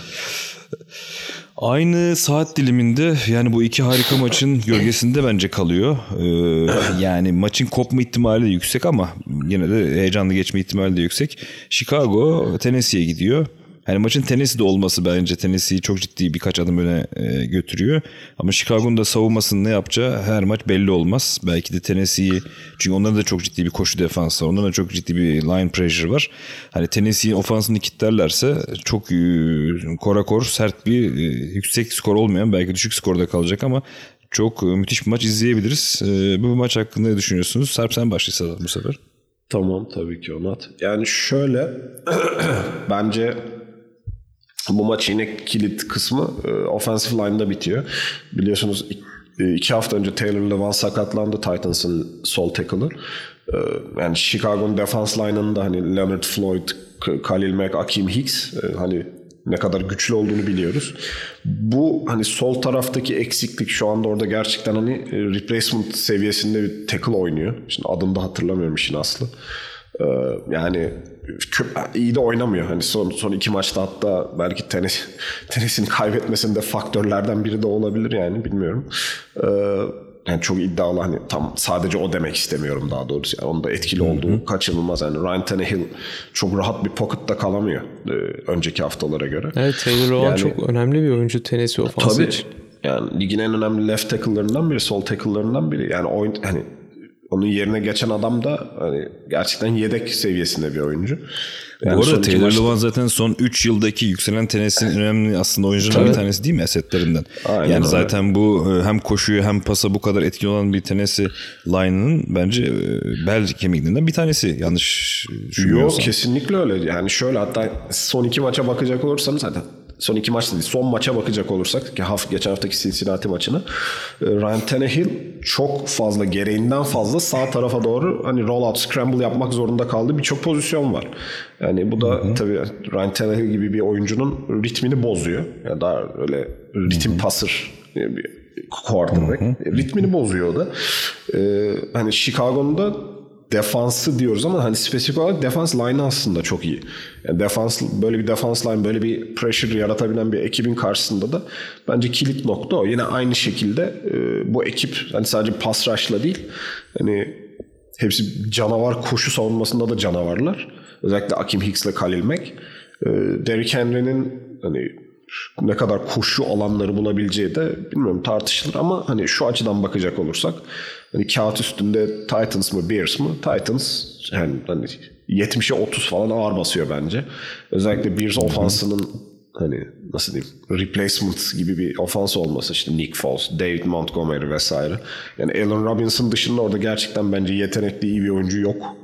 Aynı saat diliminde yani bu iki harika maçın gölgesinde bence kalıyor. Ee, yani maçın kopma ihtimali de yüksek ama yine de heyecanlı geçme ihtimali de yüksek. Chicago Tennessee'ye gidiyor. Hani maçın Tennessee'de olması bence Tennessee'yi çok ciddi birkaç adım öne e, götürüyor. Ama Chicago'nun da savunmasının ne yapacağı her maç belli olmaz. Belki de Tennessee'yi çünkü onların da çok ciddi bir koşu defans var. Onların da çok ciddi bir line pressure var. Hani Tennessee'nin ofansını kilitlerlerse çok e, korakor sert bir e, yüksek skor olmayan belki düşük skorda kalacak ama çok müthiş bir maç izleyebiliriz. Bu maç hakkında ne düşünüyorsunuz? Sarp sen başlaysa bu sefer. Tamam tabii ki Onat. Yani şöyle bence bu maç yine kilit kısmı e, offensive line'da bitiyor. Biliyorsunuz e, iki hafta önce Taylor Lewan sakatlandı Titans'ın sol tackle'ı. E, yani Chicago'nun defense line'ında hani Leonard Floyd, Khalil Mack, Akeem Hicks e, hani ne kadar güçlü olduğunu biliyoruz. Bu hani sol taraftaki eksiklik şu anda orada gerçekten hani e, replacement seviyesinde bir tackle oynuyor. Şimdi adını da hatırlamıyorum işin aslı. Ee, yani iyi de oynamıyor. Hani son son iki maçta hatta belki tenis tenisin kaybetmesinde faktörlerden biri de olabilir yani bilmiyorum. Ee, yani çok iddialı hani tam sadece o demek istemiyorum daha doğrusu. Yani onun da etkili olduğu Hı-hı. kaçınılmaz. Yani Ryan Tannehill çok rahat bir pocket'ta kalamıyor e, önceki haftalara göre. Evet Taylor Owen yani, çok önemli bir oyuncu Tennessee ofansı tabii, için. Yani ligin en önemli left tackle'larından biri, sol tackle'larından biri. Yani oyun hani onun yerine geçen adam da hani gerçekten yedek seviyesinde bir oyuncu. Yani Bu arada Taylor maçta... Lewan zaten son 3 yıldaki yükselen tenisinin önemli aslında oyuncularından bir tanesi değil mi esetlerinden? Aynen yani öyle. zaten bu e, hem koşuyu hem pasa bu kadar etkili olan bir tenesi line'ının bence e, bel kemiklerinden bir tanesi yanlış Yok kesinlikle öyle. Yani şöyle hatta son iki maça bakacak olursanız zaten son iki maçta değil son maça bakacak olursak ki hafta, geçen haftaki Cincinnati maçını e, Ryan Tannehill çok fazla gereğinden fazla sağ tarafa doğru hani roll out scramble yapmak zorunda kaldı birçok pozisyon var. Yani bu da Hı-hı. tabii Ryan Tannehill gibi bir oyuncunun ritmini bozuyor. Yani daha öyle ritim Hı-hı. pasır bir quarterback. Hı-hı. Ritmini bozuyor o da. Ee, hani Chicago'nun da defansı diyoruz ama hani spesifik olarak defans line aslında çok iyi. Yani defans böyle bir defans line böyle bir pressure yaratabilen bir ekibin karşısında da bence kilit nokta o. Yine aynı şekilde e, bu ekip hani sadece pass rush'la değil hani hepsi canavar koşu savunmasında da canavarlar. Özellikle Akim Hicks ile Khalil Mack. E, Derrick Henry'nin hani ne kadar koşu alanları bulabileceği de bilmiyorum tartışılır ama hani şu açıdan bakacak olursak hani kağıt üstünde Titans mı Bears mı? Titans yani hani 70'e 30 falan ağır basıyor bence. Özellikle Bears ofansının hani nasıl diyeyim replacement gibi bir ofans olması işte Nick Foles, David Montgomery vesaire. Yani Allen Robinson dışında orada gerçekten bence yetenekli iyi bir oyuncu yok.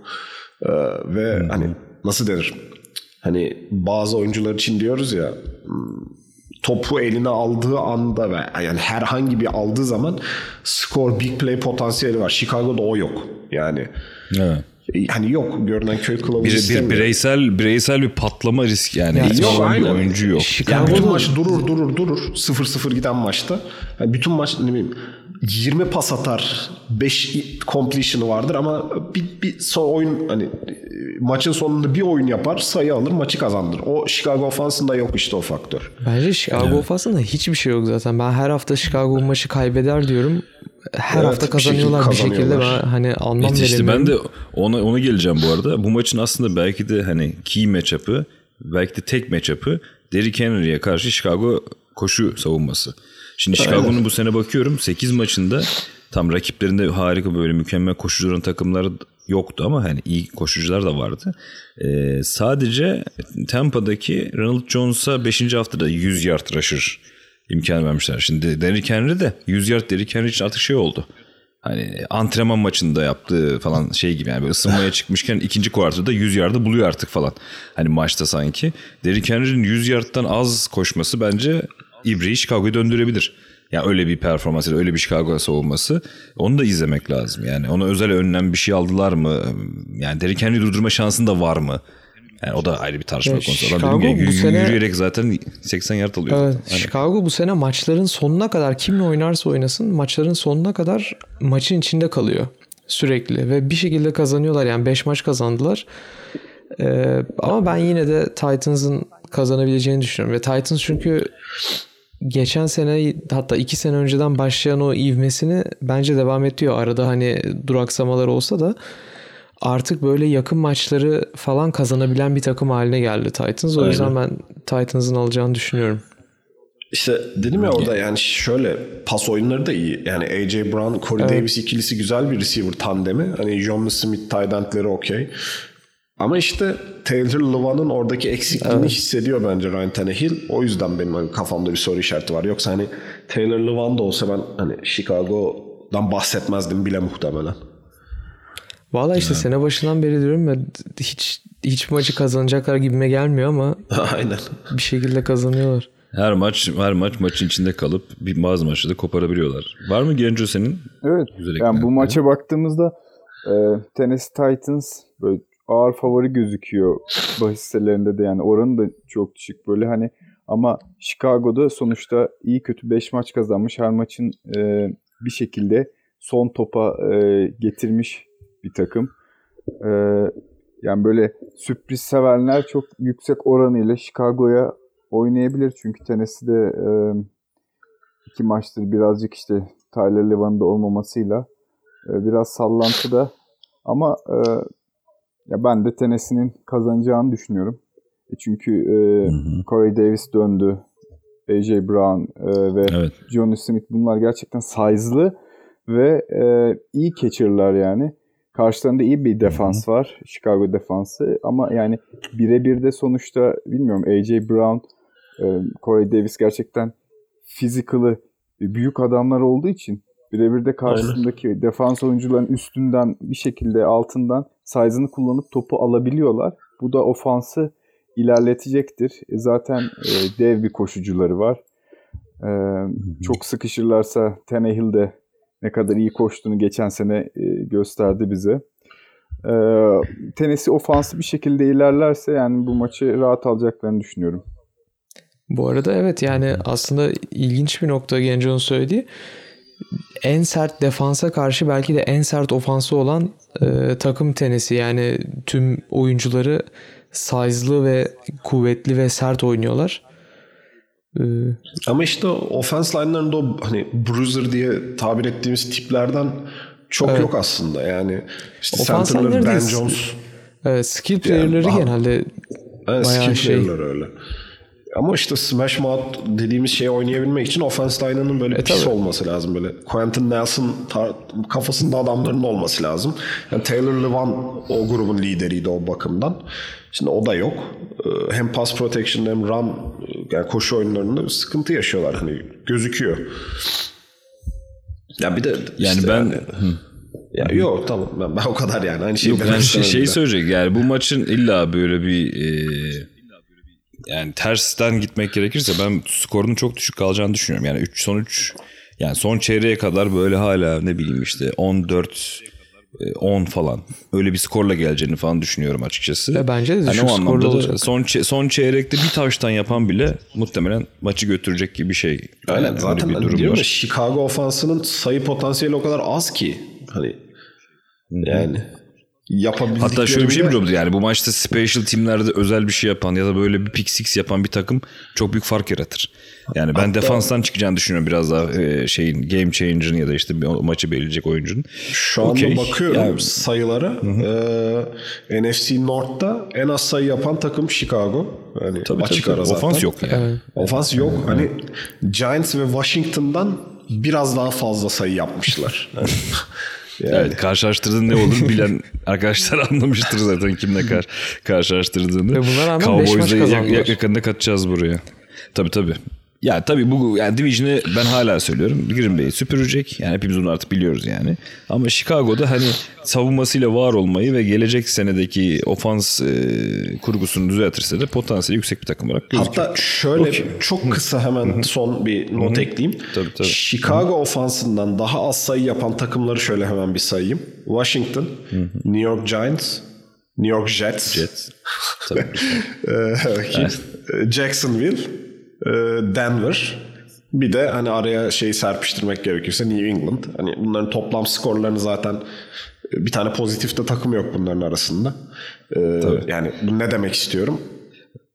Ee, ve hmm. hani nasıl denir? Hani bazı oyuncular için diyoruz ya hmm, topu eline aldığı anda ve yani herhangi bir aldığı zaman skor big play potansiyeli var. Chicago'da o yok. Yani evet. Hani yok görünen köy kılavuzu bir, bir bireysel bireysel bir patlama riski yani. yani yok aynen. bir oyuncu yok. Yani bütün maç durur durur durur 0-0 giden maçta. Yani bütün maç ne bileyim 20 pas atar 5 completion'ı vardır ama bir, bir son oyun hani maçın sonunda bir oyun yapar sayı alır maçı kazandır. O Chicago ofansında yok işte o faktör. Bence Chicago evet. ofansında hiçbir şey yok zaten. Ben her hafta Chicago maçı kaybeder diyorum. Her evet, hafta kazanıyorlar bir şekilde, bir şekilde ben hani anlam evet, işte ben de ona ona geleceğim bu arada. Bu maçın aslında belki de hani key matchup'ı belki de tek matchup'ı Derrick Henry'e karşı Chicago koşu savunması. Şimdi Chicago'nun bu sene bakıyorum 8 maçında tam rakiplerinde harika böyle mükemmel koşucuların takımları yoktu ama hani iyi koşucular da vardı. Ee, sadece Tampa'daki Ronald Jones'a 5. haftada 100 yard rusher imkan vermişler. Şimdi Derrick Henry de 100 yard Derrick Henry için artık şey oldu. Hani antrenman maçında yaptığı falan şey gibi yani böyle ısınmaya çıkmışken ikinci kuartıda 100 yardı buluyor artık falan. Hani maçta sanki. Derrick Henry'nin 100 yardtan az koşması bence İbre'yi Chicago'ya döndürebilir. Yani öyle bir performans ya öyle bir Chicago savunması. Onu da izlemek lazım. Yani ona özel önlem bir şey aldılar mı? Yani Derrick Henry durdurma şansın da var mı? Yani o da ayrı bir tartışma Ya konusu. Chicago dedim ki, bu y- sene- yürüyerek zaten 80 yard alıyor. Evet, zaten. Chicago bu sene maçların sonuna kadar kimle oynarsa oynasın maçların sonuna kadar maçın içinde kalıyor sürekli ve bir şekilde kazanıyorlar yani 5 maç kazandılar. Ee, ama ben yine de Titans'ın kazanabileceğini düşünüyorum ve Titans çünkü geçen sene hatta 2 sene önceden başlayan o ivmesini bence devam ediyor. Arada hani duraksamalar olsa da artık böyle yakın maçları falan kazanabilen bir takım haline geldi Titans. O yüzden ben Titans'ın alacağını düşünüyorum. İşte dedim ya orada yani şöyle pas oyunları da iyi. Yani AJ Brown, Corey Davis ikilisi güzel bir receiver tandemi. Hani John Smith tight okey. Ama işte Taylor Lewan'ın oradaki eksikliğini hissediyor bence Ryan Tannehill. O yüzden benim hani kafamda bir soru işareti var. Yoksa hani Taylor Lewan da olsa ben hani Chicago'dan bahsetmezdim bile muhtemelen. Valla işte sene başından beri diyorum ya hiç hiç maçı kazanacaklar gibime gelmiyor ama Aynen. bir şekilde kazanıyorlar. Her maç her maç maçın içinde kalıp bir bazı maçları da koparabiliyorlar. Var mı Genco senin? Evet. Güzel yani bu maça baktığımızda e, Tennessee Titans böyle ağır favori gözüküyor bahis sitelerinde de. Yani oranı da çok düşük böyle. Hani ama Chicago'da sonuçta iyi kötü 5 maç kazanmış. Her maçın e, bir şekilde son topa e, getirmiş bir takım. E, yani böyle sürpriz sevenler çok yüksek oranıyla Chicago'ya oynayabilir. Çünkü Tennessee'de e, iki maçtır birazcık işte Tyler Lewan'ın da olmamasıyla e, biraz sallantıda. Ama e, ya ben de Tennessee'nin kazanacağını düşünüyorum. E çünkü e, Corey Davis döndü. AJ Brown e, ve Evet. Johnny Smith bunlar gerçekten size'lı ve e, iyi catcher'lar yani. Karşılarında iyi bir defans var. Chicago defansı ama yani birebir de sonuçta bilmiyorum AJ Brown, e, Corey Davis gerçekten physical'ı büyük adamlar olduğu için birebir de karşısındaki defans oyuncuların üstünden bir şekilde altından size'ını kullanıp topu alabiliyorlar. Bu da ofansı ilerletecektir. E, zaten e, dev bir koşucuları var. E, çok sıkışırlarsa Tannehill de ne kadar iyi koştuğunu geçen sene e, gösterdi bize. E, Tennessee ofansı bir şekilde ilerlerse yani bu maçı rahat alacaklarını düşünüyorum. Bu arada evet yani aslında ilginç bir nokta Genco'nun söylediği. En sert defansa karşı belki de en sert ofansı olan e, takım tenisi. Yani tüm oyuncuları size'lı ve kuvvetli ve sert oynuyorlar. E, Ama işte offense line'larında o hani bruiser diye tabir ettiğimiz tiplerden çok yok aslında. Yani işte center'ları Ben. Jones e, skill player'ları daha- genelde Evet, Bayağı skill şey. öyle. Ama işte smash mouth dediğimiz şeyi oynayabilmek için offense line'ının böyle pis E, tabii. olması lazım. Böyle Quentin Nelson kafasında adamların olması lazım. Yani Taylor Lewan o grubun lideriydi o bakımdan. Şimdi o da yok. Ee, Hem pass protection hem run yani koşu oyunlarında sıkıntı yaşıyorlar. Hani gözüküyor. Ya bir de Yani işte ben ya yok tamam ben, ben o kadar yani aynı şeyi Yok ben şey, şeyi söyleyecek yani bu maçın illa böyle bir e, yani tersten gitmek gerekirse ben skorunun çok düşük kalacağını düşünüyorum. Yani 3 son 3 yani son çeyreğe kadar böyle hala ne bileyim işte 14 e, 10 falan öyle bir skorla geleceğini falan düşünüyorum açıkçası. Ve bence de Hani düşük o skorlu anlamda da olacak. son son çeyrekte bir taştan yapan bile muhtemelen maçı götürecek gibi bir şey. Aynen Yani zaten bir durum diyorum var. ya Chicago ofansının sayı potansiyeli o kadar az ki. Hani yani yapabildiklerinde... Hatta şöyle bir şey bile olabilir yani bu maçta special teamlerde özel bir şey yapan ya da böyle bir pick six yapan bir takım çok büyük fark yaratır. Yani ben defanstan çıkacağını düşünüyorum biraz daha e, şeyin game changer'ın ya da işte maçı belirleyecek oyuncunun. Şu anda Okey. bakıyorum Yani- sayılara. Ee, NFC North'ta en az sayı yapan takım Chicago. Yani Tabii, açık tabii, ara zaten. Ofans yok yani. Ofans yok. Hani Giants ve Washington'dan biraz daha fazla sayı yapmışlar. Yani, Evet karşılaştırdığın ne olur bilen arkadaşlar anlamıştır zaten kimle kar karşılaştırdığını. Ve buna rağmen kazandılar. yakında katacağız buraya. Tabii tabii. Ya tabii bu yani Division'ı ben hala söylüyorum. Green Bay süpürecek. Yani hepimiz bunu artık biliyoruz yani. Ama Chicago'da hani savunmasıyla var olmayı ve gelecek senedeki ofans e, kurgusunu düzeltirse de potansiyeli yüksek bir takım olarak gözüküyor. Hatta şöyle çok kısa hemen son bir not ekleyeyim. Tabii, tabii. Chicago ofansından daha az sayı yapan takımları şöyle hemen bir sayayım. Washington, New York Giants, New York Jets, Jets. Tabii. Ee, Jacksonville, Denver. Bir de hani araya şey serpiştirmek gerekirse New England. Hani bunların toplam skorlarını zaten e, bir tane pozitif de takım yok bunların arasında. Ee, yani bu ne demek istiyorum?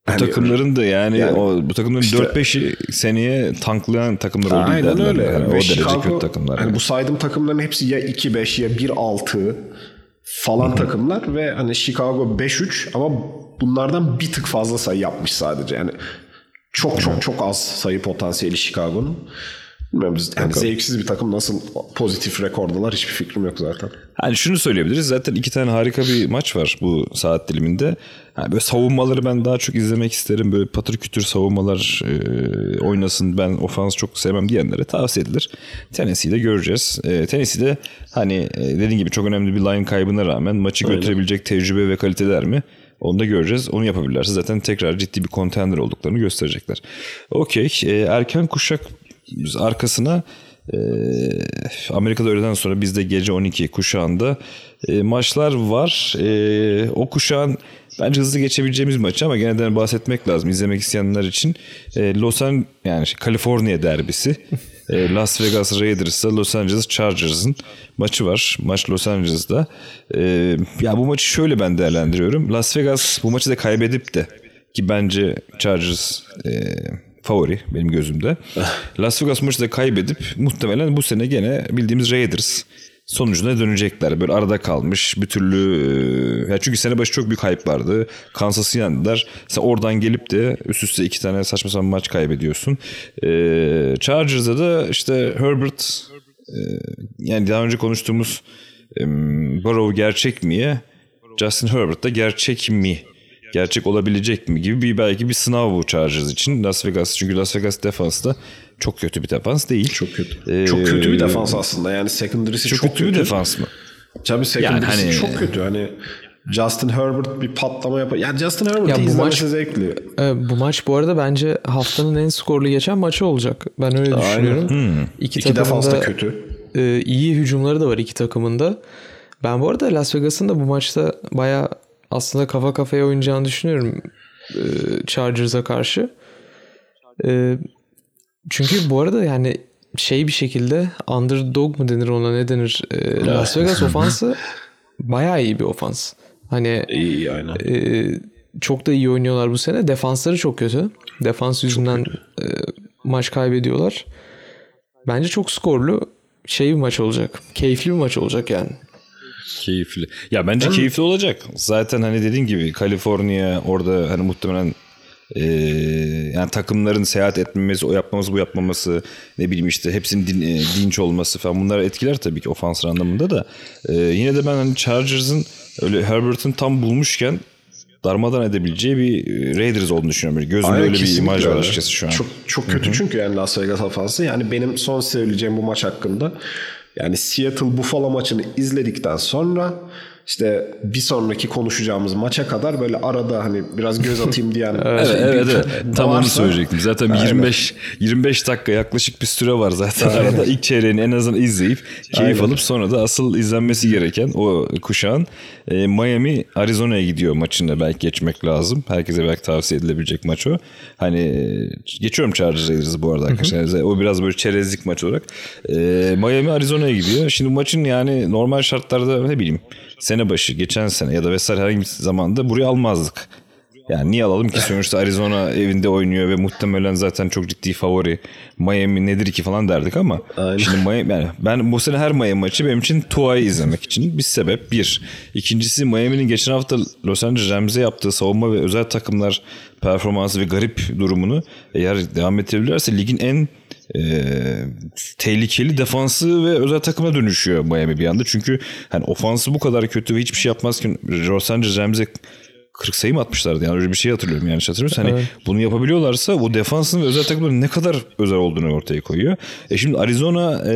Bu Hani- takımların da yani, Yani o bu takımların işte- 4-5'i seneye tanklayan takımlar olduğu Aynen öyle. Yani o derece Chicago, kötü takımlar. hani yani. bu saydığım takımların hepsi ya 2-5 ya 1-6 falan takımlar ve hani Chicago 5-3 ama bunlardan bir tık fazla sayı yapmış sadece. Yani çok çok çok az sayı potansiyeli Chicago'nun. Bilmiyorum yani zevksiz bir takım nasıl pozitif rekordalar hiçbir fikrim yok zaten. Hani şunu söyleyebiliriz. Zaten iki tane harika bir maç var bu saat diliminde. Yani böyle savunmaları ben daha çok izlemek isterim. Böyle patır kütür savunmalar e, oynasın. Ben ofans çok sevmem diyenlere tavsiye edilir. Tennessee'de göreceğiz. E, Tennessee'de hani e, dediğim gibi çok önemli bir line kaybına rağmen maçı götürebilecek tecrübe ve kaliteler mi? Onu da göreceğiz. Onu yapabilirlerse zaten tekrar ciddi bir contender olduklarını gösterecekler. Okey. E, erken kuşak arkasına e, Amerika'da öğleden sonra bizde gece 12 kuşağında e, maçlar var. E, o kuşağın bence hızlı geçebileceğimiz maç ama gene de bahsetmek lazım izlemek isteyenler için. E, Los Angeles yani Kaliforniya derbisi. E, Las Vegas Raiders'la Los Angeles Chargers'ın maçı var. Maç Los Angeles'da. E, ya bu maçı şöyle ben değerlendiriyorum. Las Vegas bu maçı da kaybedip de ki bence Chargers e, favori benim gözümde. Las Vegas maçı da kaybedip muhtemelen bu sene gene bildiğimiz Raiders sonucuna dönecekler. Böyle arada kalmış bir türlü e, ya çünkü sene başı çok büyük hype vardı. Kansas'ı yendiler. Sen oradan gelip de üst üste iki tane saçma sapan maç kaybediyorsun. E, Chargers'da da işte Herbert e, yani daha önce konuştuğumuz e, Burrow gerçek mi? Justin Herbert da gerçek mi? Gerçek olabilecek mi gibi bir belki bir sınav bu Chargers için. Las Vegas çünkü Las Vegas defansı da çok kötü bir defans değil. Çok kötü. Ee, çok kötü bir defans aslında. Yani secondary'si Çok, çok, kötü, bir defans mı? Tabii secondary'si hani- çok kötü. Hani Justin Herbert bir patlama yapar. Yani Justin Herbert'ı Ya bu izlemesi maç- zevkli. Ee, bu maç bu arada bence haftanın en skorlu geçen maçı olacak. Ben öyle düşünüyorum. Hmm. İki, İki defans da kötü. e, iyi hücumları da var iki takımın da. Ben bu arada Las Vegas'ın da bu maçta baya aslında kafa kafaya oynayacağını düşünüyorum e, Chargers'a karşı. E, çünkü bu arada yani şey bir şekilde underdog mu denir ona ne denir? E, Las Vegas ofansı baya iyi bir ofans. Hani İyi aynen. ee, çok da iyi oynuyorlar bu sene. Defansları çok kötü. Defans yüzünden e, maç kaybediyorlar. Bence çok skorlu şey bir maç olacak. Keyifli bir maç olacak yani. Keyifli. Ya bence keyifli olacak. Zaten hani dediğin gibi Kaliforniya orada hani muhtemelen e, yani takımların seyahat etmemesi, o yapmaması, bu yapmaması, ne bileyim işte hepsinin din, e, dinç olması falan bunlar etkiler tabii ki ofans anlamında da. E, yine de ben hani Chargers'ın öyle Herbert'ın tam bulmuşken darmadan edebileceği bir e, Raiders olduğunu düşünüyorum. Böyle Gözümde Aynen, öyle bir imaj var açıkçası şu an. Çok çok kötü çünkü yani Las Vegas ofansı. Yani benim son söyleyeceğim bu maç hakkında. Yani Seattle Buffalo maçını izledikten sonra işte bir sonraki konuşacağımız maça kadar böyle arada hani biraz göz atayım diyen Evet, evet, evet. Tam onu söyleyecektim. Zaten bir 25 25 dakika yaklaşık bir süre var zaten arada. İlk çeyreğini en azından izleyip keyif alıp sonra da asıl izlenmesi gereken o kuşağın e, Miami Arizona'ya gidiyor maçında belki geçmek lazım. Herkese belki tavsiye edilebilecek maç o. Hani e, geçiyorum Chargers Raiders'ı bu arada arkadaşlar. O biraz böyle çerezlik maç olarak. E, Miami Arizona'ya gidiyor. Şimdi maçın yani normal şartlarda ne bileyim sene başı, geçen sene ya da vesaire herhangi bir zamanda buraya almazdık. Yani niye alalım ki sonuçta Arizona evinde oynuyor ve muhtemelen zaten çok ciddi favori. Miami nedir ki falan derdik ama şimdi Miami, yani ben bu sene her Miami maçı benim için Tua'yı izlemek için bir sebep. Bir. İkincisi Miami'nin geçen hafta Los Angeles Rams'e yaptığı savunma ve özel takımlar performansı ve garip durumunu eğer devam ettirebilirlerse ligin en e, tehlikeli defansı ve özel takıma dönüşüyor Miami bir anda. Çünkü hani ofansı bu kadar kötü ve hiçbir şey yapmazken Los Angeles Rams'e 40 sayı mı atmışlardı yani öyle bir şey hatırlıyorum yani hatırlıyorsun. Hani bunu yapabiliyorlarsa o defansın ve özel takımların ne kadar özel olduğunu ortaya koyuyor. E şimdi Arizona e,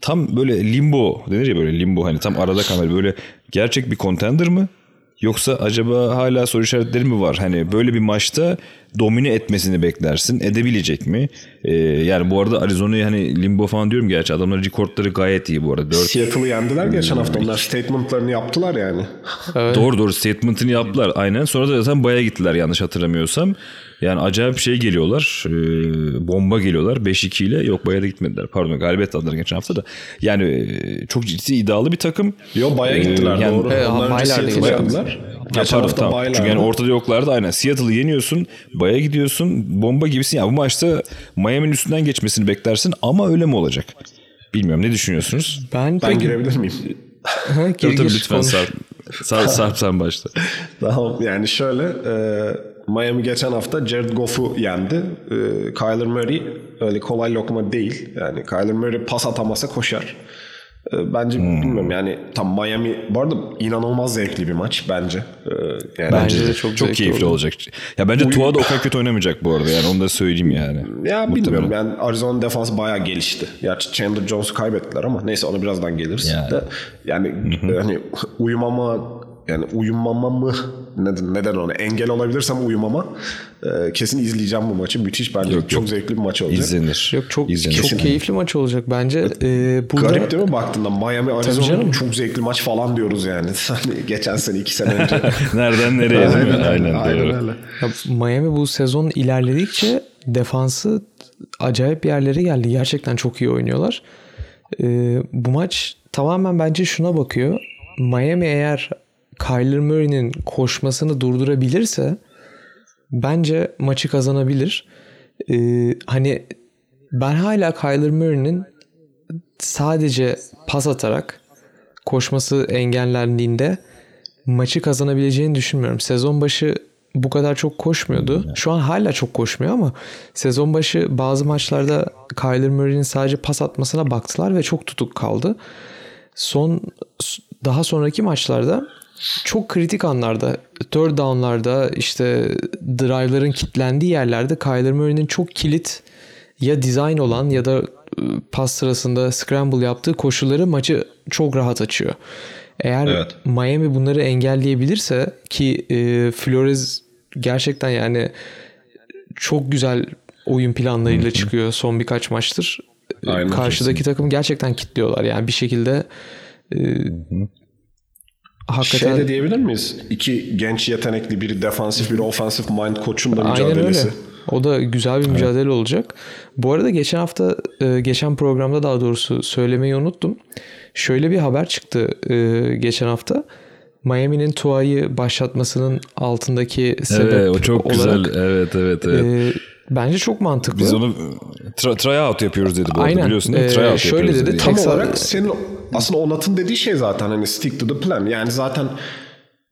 tam böyle limbo denir ya böyle limbo hani tam arada kalmalı böyle gerçek bir contender mı? Yoksa acaba hala soru işaretleri mi var? Hani böyle bir maçta domine etmesini beklersin. Edebilecek mi? Ee, yani bu arada Arizona'yı hani limbo falan diyorum gerçi adamların rekortları gayet iyi bu arada. 4... Seattle'ı yendiler geçen hafta. Onlar statementlarını yaptılar yani. Evet. Doğru doğru statement'ını yaptılar aynen. Sonra da zaten baya gittiler yanlış hatırlamıyorsam. Yani acayip şey geliyorlar. E, bomba geliyorlar 5-2 ile. Yok baya da gitmediler. Pardon galibiyet aldılar geçen hafta da. Yani e, çok ciddi iddialı bir takım. Yok baya gittiler yani, doğru. E, Onlar önce Seattle'ı yendiler. Geçen hafta tamam. Çünkü yani ortada yoklardı aynen. Seattle'ı yeniyorsun. Baya gidiyorsun. Bomba gibisin. Yani bu maçta Miami'nin üstünden geçmesini beklersin. Ama öyle mi olacak? Bilmiyorum. Ne düşünüyorsunuz? Ben, ben girebilir miyim? gir, tabii, lütfen Sarp. Sarp, Sarp sen başla. tamam yani şöyle e, Miami geçen hafta Jared Goff'u yendi. E, Kyler Murray öyle kolay lokma değil. Yani Kyler Murray pas atamasa koşar. E, bence hmm. bilmiyorum yani tam Miami bu arada inanılmaz zevkli bir maç bence. E, yani bence de çok çok keyifli oldu. olacak. Ya bence Tua da o kadar kötü oynamayacak bu arada yani onu da söyleyeyim yani. Ya bilmiyorum yani Arizona defansı bayağı gelişti. Gerçi Chandler Jones'u kaybettiler ama neyse onu birazdan geliriz. Yani, de, yani hani uyumama yani uyumama mı neden, neden onu engel olabilirsem uyumama e, kesin izleyeceğim bu maçı. Müthiş bence yok, çok yok. zevkli bir maç olacak. İzlenir. Yok çok İzlenir. çok keyifli maç olacak bence. Ee, burada... Garip değil mi baktığında Miami Arizona çok zevkli maç falan diyoruz yani. Hani geçen sene iki sene önce. Nereden nereye değil mi? Aynen, Aynen doğru. Ya, Miami bu sezon ilerledikçe defansı acayip yerlere geldi. Gerçekten çok iyi oynuyorlar. Ee, bu maç tamamen bence şuna bakıyor. Miami eğer Kyler Murray'nin koşmasını durdurabilirse bence maçı kazanabilir. Ee, hani ben hala Kyler Murray'nin sadece pas atarak koşması engellendiğinde maçı kazanabileceğini düşünmüyorum. Sezon başı bu kadar çok koşmuyordu. Şu an hala çok koşmuyor ama sezon başı bazı maçlarda Kyler Murray'nin sadece pas atmasına baktılar ve çok tutuk kaldı. Son daha sonraki maçlarda çok kritik anlarda, third down'larda işte drive'ların kilitlendiği yerlerde Kyler Murray'nin çok kilit ya design olan ya da ıı, pas sırasında scramble yaptığı koşulları maçı çok rahat açıyor. Eğer evet. Miami bunları engelleyebilirse ki e, Flores gerçekten yani çok güzel oyun planlarıyla Hı-hı. çıkıyor son birkaç maçtır. Aynen Karşıdaki kesin. takım gerçekten kitliyorlar yani bir şekilde e, Hakikaten... Şey de diyebilir miyiz? İki genç yetenekli biri defansif bir ofansif mind koçun da mücadelesi. Aynen öyle. O da güzel bir mücadele evet. olacak. Bu arada geçen hafta, e, geçen programda daha doğrusu söylemeyi unuttum. Şöyle bir haber çıktı e, geçen hafta. Miami'nin Tua'yı başlatmasının altındaki sebep evet, o çok olarak, güzel. Evet, evet, evet. E, bence çok mantıklı. Biz onu tra- try out yapıyoruz dedi bu Aynen. arada biliyorsun değil mi? Try out şöyle dedi. dedi. Tam olarak senin aslında Onat'ın dediği şey zaten hani stick to the plan. Yani zaten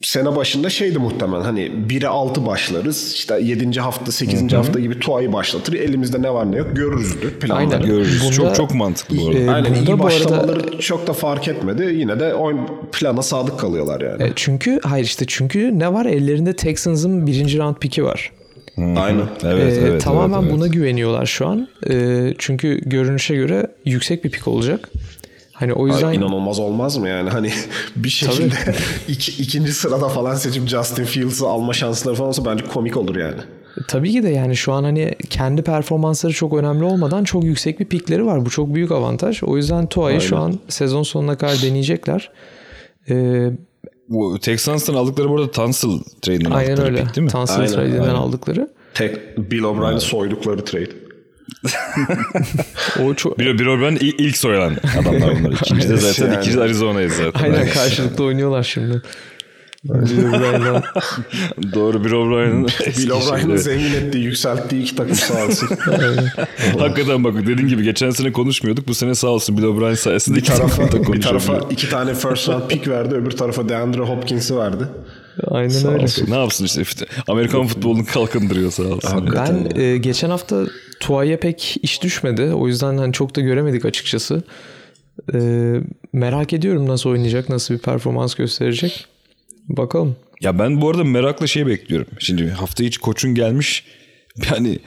sene başında şeydi muhtemelen hani 1'e 6 başlarız işte 7. hafta 8. Hı-hı. hafta gibi Tua'yı başlatır elimizde ne var ne yok görürüzdü planları. Aynen görürüz. Bunda, çok çok mantıklı bu arada. E, Aynen iyi başlamaları arada, çok da fark etmedi. Yine de oyun plana sadık kalıyorlar yani. E, çünkü hayır işte çünkü ne var ellerinde Texans'ın birinci round piki var. Aynen. Evet, ee, evet, tamamen evet, evet. buna güveniyorlar şu an. Ee, çünkü görünüşe göre yüksek bir pik olacak. Hani o yüzden Ay, inanılmaz olmaz mı yani hani bir şekilde iki, ikinci sırada falan seçip Justin Fields'ı alma şansları falan olsa bence komik olur yani. Tabii ki de yani şu an hani kendi performansları çok önemli olmadan çok yüksek bir pikleri var. Bu çok büyük avantaj. O yüzden Tua'yı şu an sezon sonuna kadar deneyecekler. Ee, bu Texans'tan aldıkları bu arada Tunsil trade'inden aldıkları öyle. değil mi? Tunsil trade'inden aldıkları. Tek Bill O'Brien'i soydukları trade. o çok... Bir ben ilk soyulan adamlar bunlar. İkinci de zaten yani. ikinci de Arizona'yız zaten. Aynen karşılıklı oynuyorlar şimdi. Doğru Bill O'Brien'in Bill O'Brien'in zengin ettiği, yükselttiği iki takım sağ olsun. Hakikaten bak dediğin gibi geçen sene konuşmuyorduk. Bu sene sağ olsun Bill O'Brien sayesinde bir tarafa, bir tarafa iki tane first round pick verdi. Öbür tarafa DeAndre Hopkins'i verdi. Aynen sağ öyle. Olsun. Ne yapsın işte Amerikan futbolunu kalkındırıyor sağ olsun. Ben e, geçen hafta Tua'ya pek iş düşmedi. O yüzden hani çok da göremedik açıkçası. E, merak ediyorum nasıl oynayacak, nasıl bir performans gösterecek. Bakalım. Ya ben bu arada merakla şey bekliyorum. Şimdi hafta içi koçun gelmiş. Yani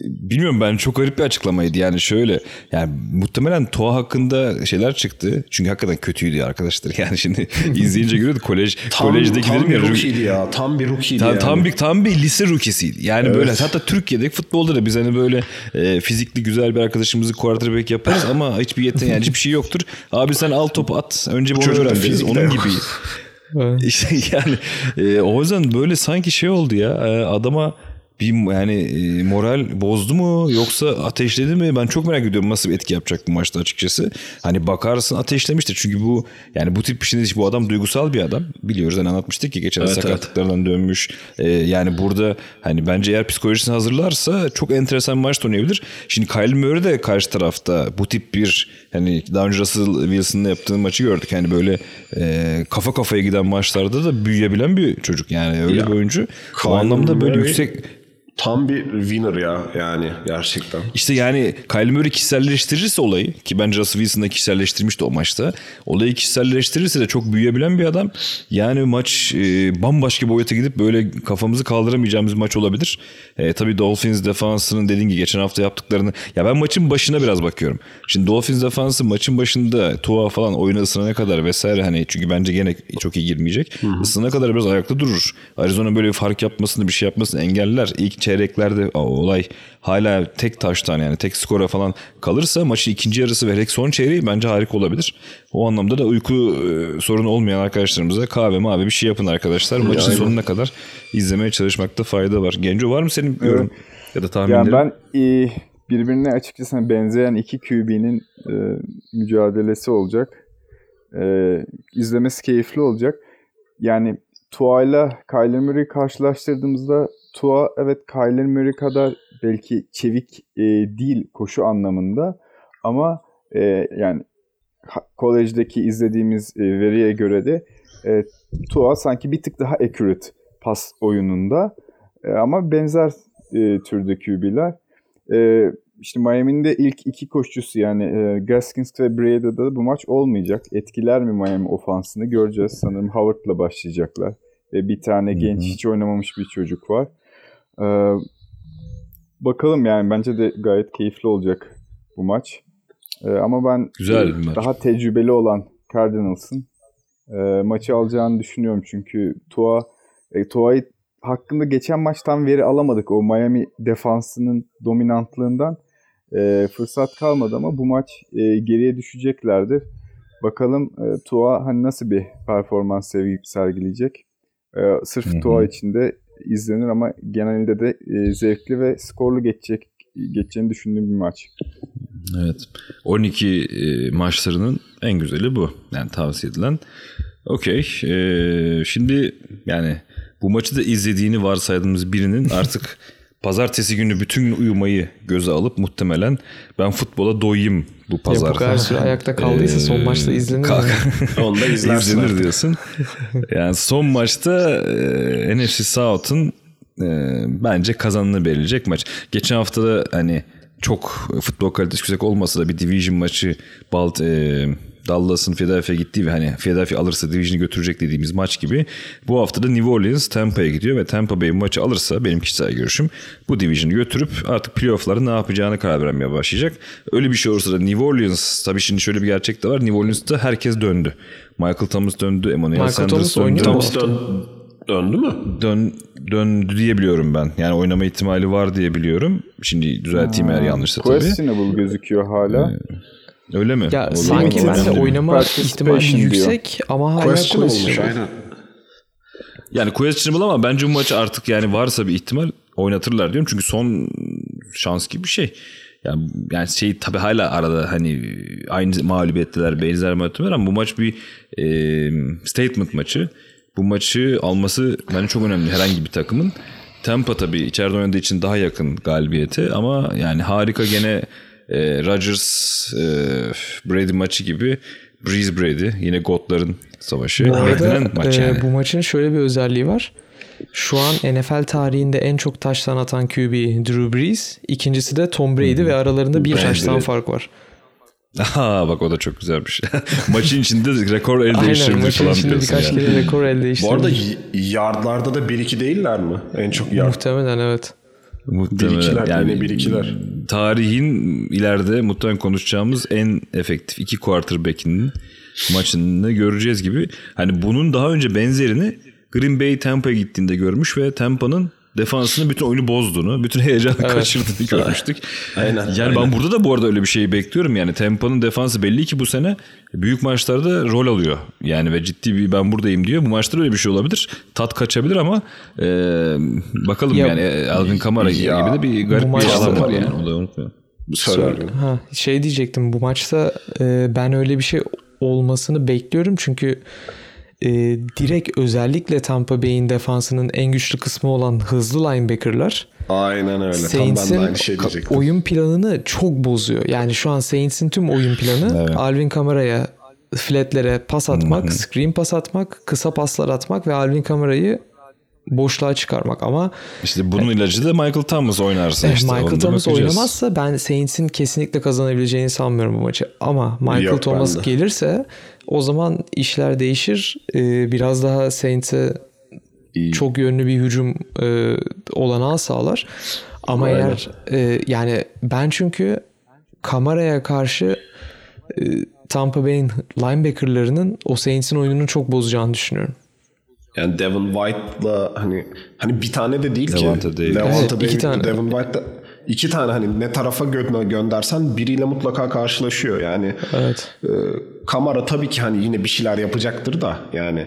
bilmiyorum ben çok garip bir açıklamaydı. Yani şöyle yani muhtemelen Toa hakkında şeyler çıktı. Çünkü hakikaten kötüydü arkadaşlar. Yani şimdi izleyince görüyordu kolej tam, kolejdekilerin tam bir ya. rookie'ydi ya. Tam bir rookie'ydi Tam, yani. tam bir tam bir lise rookie'siydi. Yani böyle hatta Türkiye'deki futbolda da biz hani böyle e, fizikli güzel bir arkadaşımızı quarterback yaparız ama hiçbir yeten yani hiçbir şey yoktur. Abi sen al topu at. Önce bir onu Çocukta öğren Onun yok. gibi. İşte yani e, o yüzden böyle sanki şey oldu ya e, adama bir yani e, moral bozdu mu yoksa ateşledi mi? Ben çok merak ediyorum nasıl bir etki yapacak bu maçta açıkçası. Hani bakarsın ateşlemiştir. Çünkü bu yani bu tip bir şeyde bu adam duygusal bir adam. Biliyoruz hani anlatmıştık ki geçen Evet, sakatlıklardan dönmüş. E, yani burada hani bence eğer psikolojisini hazırlarsa çok enteresan bir maç oynayabilir. Şimdi Kyle Murray de karşı tarafta bu tip bir hani daha önce Russell Wilson'la yaptığı maçı gördük. Hani böyle e, kafa kafaya giden maçlarda da büyüyebilen bir çocuk. Yani öyle Ya, bir oyuncu. Kyle O anlamda böyle Murray- yüksek Tam bir winner ya yani gerçekten. İşte yani Kyle Murray kişiselleştirirse olayı ki bence Russell Wilson da kişiselleştirmişti o maçta. Olayı kişiselleştirirse de çok büyüyebilen bir adam. Yani maç e, bambaşka boyuta gidip böyle kafamızı kaldıramayacağımız maç olabilir. E, tabii Dolphins defansının dediğin gibi geçen hafta yaptıklarını. Ya ben maçın başına biraz bakıyorum. Şimdi Dolphins defansı maçın başında Tua falan oyuna ısınana kadar vesaire hani çünkü bence gene çok iyi girmeyecek. Isınana kadar biraz ayakta durur. Arizona böyle bir fark yapmasını bir şey yapmasını engeller. İlk çeyreklerde o olay hala tek taştan yani tek skora falan kalırsa maçın ikinci yarısı ve son çeyreği bence harika olabilir. O anlamda da uyku e, sorunu olmayan arkadaşlarımıza kahve mavi bir şey yapın arkadaşlar. Maçın aynen. sonuna kadar izlemeye çalışmakta fayda var. Genco var mı senin yorum ya da tahminlerin? Yani ben e, birbirine açıkçası benzeyen iki QB'nin e, mücadelesi olacak. E, izlemesi keyifli olacak. Yani Tua ile Kyler Murray'i karşılaştırdığımızda Tua evet Kyler Murray kadar belki çevik e, değil koşu anlamında ama e, yani kolejdeki izlediğimiz e, veriye göre de e, Tua sanki bir tık daha accurate pas oyununda E, ama benzer e, türde QB'ler. E, işte Miami'nin de ilk iki koşucusu yani e, Gaskins ve Brada'da da bu maç olmayacak. Etkiler mi Miami ofansını göreceğiz. Sanırım Howard'la başlayacaklar. Ve bir tane genç hiç oynamamış bir çocuk var. E, bakalım yani bence de gayet keyifli olacak bu maç. E, ama ben Güzel e, bir maç. daha tecrübeli olan Cardinals'ın e, maçı alacağını düşünüyorum. Çünkü Tua e, Tua'yı hakkında geçen maçtan veri alamadık. O Miami defansının dominantlığından e, fırsat kalmadı ama bu maç e, geriye düşeceklerdir. Bakalım e, Tua hani nasıl bir performans sergileyecek. E, sırf Hı hı. Tua için de izlenir ama genelde de e, zevkli ve skorlu geçecek geçeceğini düşündüğüm bir maç. Evet. 12 e, maçlarının en güzeli bu. Yani tavsiye edilen. Okey. E, şimdi yani bu maçı da izlediğini varsaydığımız birinin artık pazartesi günü bütün gün uyumayı göze alıp muhtemelen ben futbola doyayım bu pazar. Ya bu kadar süre ayakta kaldıysa son maçta izlenir kalk- Onu da izlersin İzlenir diyorsun. yani son maçta e, NFC South'un e, bence kazanını belirleyecek maç. Geçen hafta da hani çok futbol kalitesi yüksek olmasa da bir division maçı Balt e, Dallas'ın Philadelphia gittiği ve hani Philadelphia alırsa division'ı götürecek dediğimiz maç gibi bu hafta da New Orleans Tampa'ya gidiyor ve Tampa Bay bu maçı alırsa benim kişisel görüşüm bu division'ı götürüp artık playoff'ları ne yapacağını karar vermeye başlayacak. Öyle bir şey olursa da New Orleans tabii şimdi şöyle bir gerçek de var. New Orleans'ta herkes döndü. Michael Thomas döndü, Emmanuel Michael Sanders döndü. Thomas dön, döndü mü? Dön, döndü diye biliyorum ben. Yani oynama ihtimali var diye biliyorum. Şimdi düzelteyim eğer yanlışsa tabii. Questionable gözüküyor hala. Öyle mi? Ya Olur. sanki ben de oynama ihtimali diyor. yüksek ama hala Question olmuş questionable. aynen. Yani questionable ama bence bu maçı artık yani varsa bir ihtimal oynatırlar diyorum. Çünkü son şans gibi bir şey. Yani, yani şey tabii hala arada hani aynı mağlubiyetteler, benzer mağlubiyetler ama bu maç bir e, statement maçı. Bu maçı alması bence çok önemli herhangi bir takımın. Tampa tabii içeride oynadığı için daha yakın galibiyete ama yani harika gene e, Rodgers e, Brady maçı gibi Breeze Brady yine Goat'ların savaşı. Bu arada maç e, yani. bu maçın şöyle bir özelliği var. Şu an NFL tarihinde en çok taştan atan QB Drew Brees. İkincisi de Tom Brady ve aralarında bir taştan fark var. Aha bak o da çok güzelmiş. maçın içinde rekor el değiştirdi Aynen maçın falan içinde birkaç yani. kere rekor el değiştirdi. Bu arada yardlarda da 1-2 değiller mi? En çok yard. Muhtemelen evet. Muhtemelen. Bir-ikiler, yani yine bir-ikiler. Tarihin ileride muhtemelen konuşacağımız en efektif iki quarterback'inin maçını göreceğiz gibi. Hani bunun daha önce benzerini Green Bay Tampa'ya gittiğinde görmüş ve Tampa'nın defansının bütün oyunu bozduğunu, bütün heyecanı kaçırdığını görmüştük. Aynen, Yani aynen. ben burada da bu arada öyle bir şeyi bekliyorum. Yani Tampa'nın defansı belli ki bu sene büyük maçlarda rol alıyor. Yani ve ciddi bir ben buradayım diyor. Bu maçta öyle bir şey olabilir. Tat kaçabilir ama e, bakalım Ya- yani e, Alvin Kamara Ya, gibi de bir garip bir alan var yani. O da unutmayalım. Söylerim. Ha, şey diyecektim bu maçta e, ben öyle bir şey olmasını bekliyorum çünkü e, direkt özellikle Tampa Bay'in defansının en güçlü kısmı olan hızlı linebacker'lar Aynen öyle. Tam ben Saints'in de aynı şey diyecektim. oyun planını çok bozuyor. Yani şu an Saints'in tüm oyun planı Evet. Alvin Kamara'ya flatlere pas atmak, screen pas atmak, kısa paslar atmak ve Alvin Kamara'yı boşluğa çıkarmak ama İşte bunun ilacı da Michael Thomas oynarsa Eh, işte. Michael Thomas bakacağız. oynamazsa ben Saints'in kesinlikle kazanabileceğini sanmıyorum bu maçı. Ama Michael Yok, Thomas ben gelirse o zaman işler değişir. Ee, biraz daha Saints'e çok yönlü bir hücum e, olanağı sağlar. Ama Aynen. eğer e, yani ben çünkü kameraya karşı e, Tampa Bay'in linebackerlarının o Saints'in oyununu çok bozacağını düşünüyorum. Yani Devin White'la hani hani bir tane de değil Levante ki. David. Levante Evet, iki David, tane. Devin White'la iki tane hani ne tarafa gö- göndersen biriyle mutlaka karşılaşıyor. Yani Evet. e, Kamara tabii ki hani yine bir şeyler yapacaktır da yani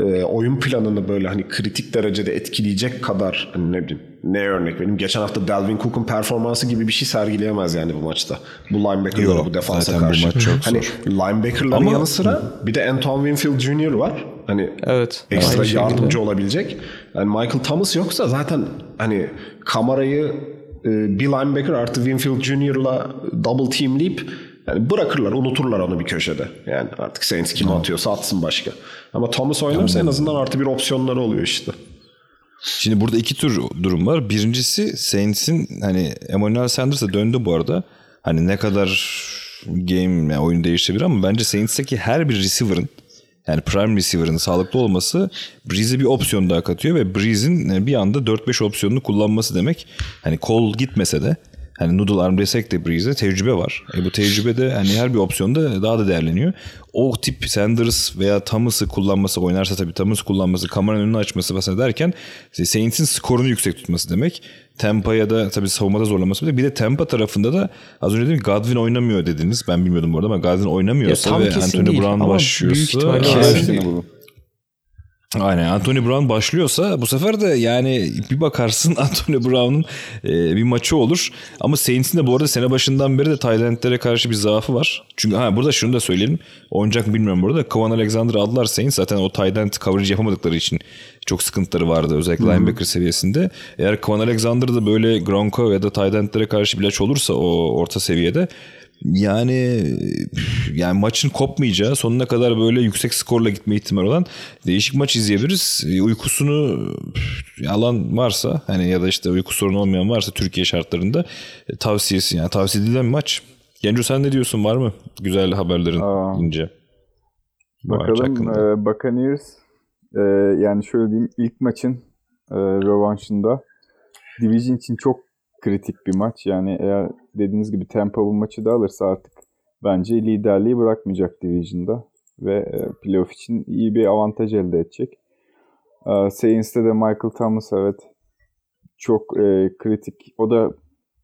e, oyun planını böyle hani kritik derecede etkileyecek kadar hani ne bileyim ne örnek benim geçen hafta Dalvin Cook'un performansı gibi bir şey sergileyemez yani bu maçta. Bu linebacker'lara bu defansa zaten bu karşı. maç çok hani linebacker'ların Ama- yanı sıra bir de Antoine Winfield Jr. var. Hani Evet. ekstra aynı şekilde. yardımcı olabilecek. Yani Michael Thomas yoksa zaten hani kamerayı bir linebacker artı Winfield Jr.'la double teamleyip yani bırakırlar, unuturlar onu bir köşede. Yani artık Saints kim atıyorsa atsın başka. Ama Thomas oynarsa en azından artı bir opsiyonları oluyor işte. Şimdi burada iki tür durum var. Birincisi Saints'in hani Emmanuel Sanders da döndü bu arada. Hani ne kadar game yani oyun değiştirebilir ama bence Saints'teki her bir receiver'ın yani prime receiver'ın sağlıklı olması Breeze'e bir opsiyon daha katıyor ve Breeze'in bir anda 4-5 opsiyonunu kullanması demek hani kol gitmese de hani noodle arm desek de Breeze'de tecrübe var. E bu tecrübe de hani her bir opsiyonda daha da değerleniyor. O tip Sanders veya Thomas'ı kullanması oynarsa tabii Thomas kullanması, kameranın önünü açması mesela derken Saints'in skorunu yüksek tutması demek. Tampa ya da tabii savunmada zorlaması. Bir de Tampa tarafında da az önce dedim Godwin oynamıyor dediniz. Ben bilmiyordum bu arada ama Godwin oynamıyorsa Ya ve kesin Anthony Brown ama büyük başlıyorsa ihtimalle Evet. kesin. Aynen Anthony Brown başlıyorsa bu sefer de yani bir bakarsın Anthony Brown'un e, bir maçı olur. Ama Saints'in de bu arada sene başından beri de Tayland'lere karşı bir zaafı var. Çünkü ha burada şunu da söyleyelim. Mı bilmiyorum burada. Kwan Alexander aldılar Saints. Zaten o Tayland coverage yapamadıkları için çok sıkıntıları vardı. Özellikle linebacker seviyesinde. Eğer Kwan Alexander da böyle Gronko ya da Tayland'lere karşı bir ilaç olursa o orta seviyede yani yani maçın kopmayacağı sonuna kadar böyle yüksek skorla gitme ihtimali olan değişik maç izleyebiliriz. E, Uykusunu alan varsa hani ya da işte uyku sorunu olmayan varsa Türkiye şartlarında e, tavsiyesi yani tavsiye edilen maç. Genco sen ne diyorsun var mı güzel haberlerin Aa. ince? Bakalım e, Buccaneers e, yani şöyle diyeyim ilk maçın e, rövanşında Division için çok kritik bir maç. Yani eğer dediğiniz gibi Tampa bu maçı da alırsa artık bence liderliği bırakmayacak Division'da ve e, playoff için iyi bir avantaj elde edecek. E, Saints'te de Michael Thomas evet çok e, kritik. O da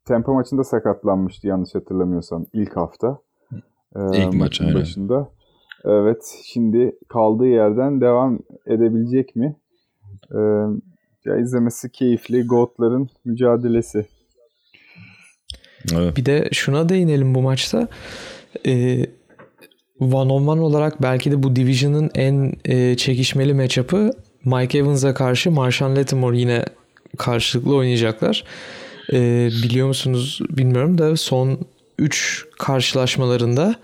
Tampa maçında sakatlanmıştı yanlış hatırlamıyorsam ilk hafta. E, İlk maç, maçın aynen. başında. Evet, şimdi kaldığı yerden devam edebilecek mi? Ee, ya izlemesi keyifli. Goat'ların mücadelesi. Evet. Bir de şuna değinelim bu maçta. Ee, one on one olarak belki de bu Division'ın en e, çekişmeli matchup'ı Mike Evans'a karşı Marshawn Lattimore yine karşılıklı oynayacaklar. Ee, biliyor musunuz bilmiyorum da son 3 karşılaşmalarında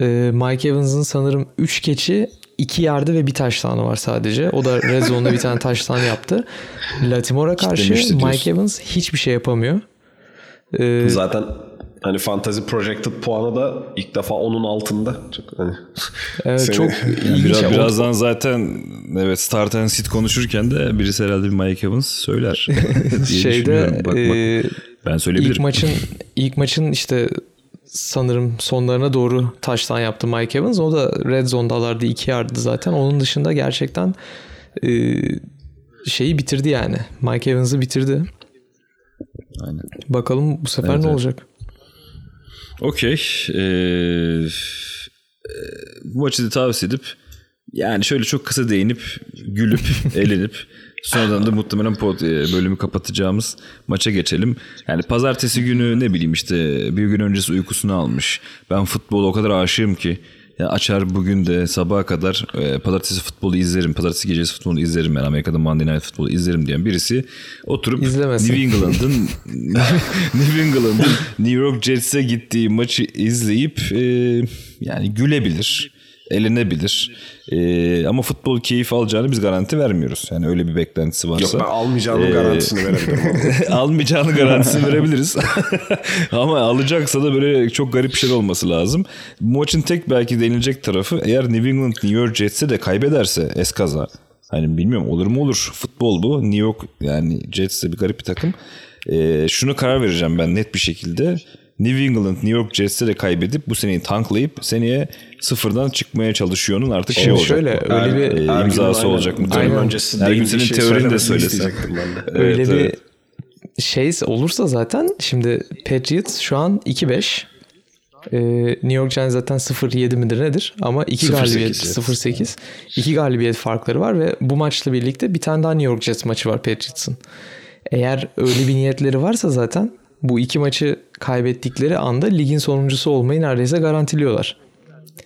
e, Mike Evans'ın sanırım 3 keçi 2 yardı ve bir taştanı var sadece. O da red zone'da bir tane taştan yaptı. Latimore'a karşı Mike. Evans hiçbir şey yapamıyor. Ee, Zaten hani fantasy projected puanı da ilk defa onun altında. Çok hani Evet, seni- çok Yani ilginç. biraz, birazdan zaten evet start and sit konuşurken de birisi herhalde bir Mike Evans söyler. diye şeyde düşünüyorum. Bak, bak. e, ben söyleyebilirim. ilk maçın ilk maçın işte sanırım sonlarına doğru taştan yaptı Mike Evans. O da red zone'dalardı iki yardı zaten. Onun dışında gerçekten e, şeyi bitirdi yani. Mike Evans'ı bitirdi. Aynen. Bakalım bu sefer Evet, ne evet. olacak? Okey. Ee, e, bu maçı da tavsiye edip yani şöyle çok kısa değinip gülüp eğlenip sonradan da muhtemelen pod, e, bölümü kapatacağımız maça geçelim. Yani pazartesi günü ne bileyim işte bir gün öncesi uykusunu almış. Ben futbola o kadar aşığım ki ya açar bugün de sabaha kadar e, pazartesi futbolu izlerim. Pazartesi gecesi futbolu izlerim ben. Amerika'da Monday Night futbolu izlerim diyen birisi oturup İzlemesin. New England'ın New England'ın New York Jets'e gittiği maçı izleyip e, yani gülebilir, eğlenebilir. E, ama futbol keyif alacağını biz garanti vermiyoruz. Yani öyle bir beklentisi varsa. Yok ben almayacağının garantisini verebilirim. almayacağını garantisini verebiliriz. Ama alacaksa da böyle çok garip bir şey olması lazım. Bu maçın tek belki denilecek tarafı eğer New England New York Jets'e de kaybederse eskaza. Hani bilmiyorum olur mu olur. Futbol bu. New York yani Jets de bir garip bir takım. Ee, şunu karar vereceğim ben net bir şekilde. New England New York Jets'e de kaybedip bu seneyi tanklayıp seneye sıfırdan çıkmaya çalışıyor'nun artık şey olacak. şöyle, bu. öyle bir- Ergün'ün imzası aynen olacak bölüm muhtemelen. öncesi Her gün değil bir senin şey teorini de de. Öyle Evet, bir evet. şey olursa zaten şimdi Patriots şu an 2-5. Ee, New York Giants zaten 0-7 midir nedir? Ama 2 0-8 galibiyet Jets. 0-8. 2 galibiyet farkları var ve bu maçla birlikte bir tane daha New York Jets maçı var Patriots'ın. Eğer öyle bir niyetleri varsa zaten bu iki maçı kaybettikleri anda ligin sonuncusu olmayı neredeyse garantiliyorlar.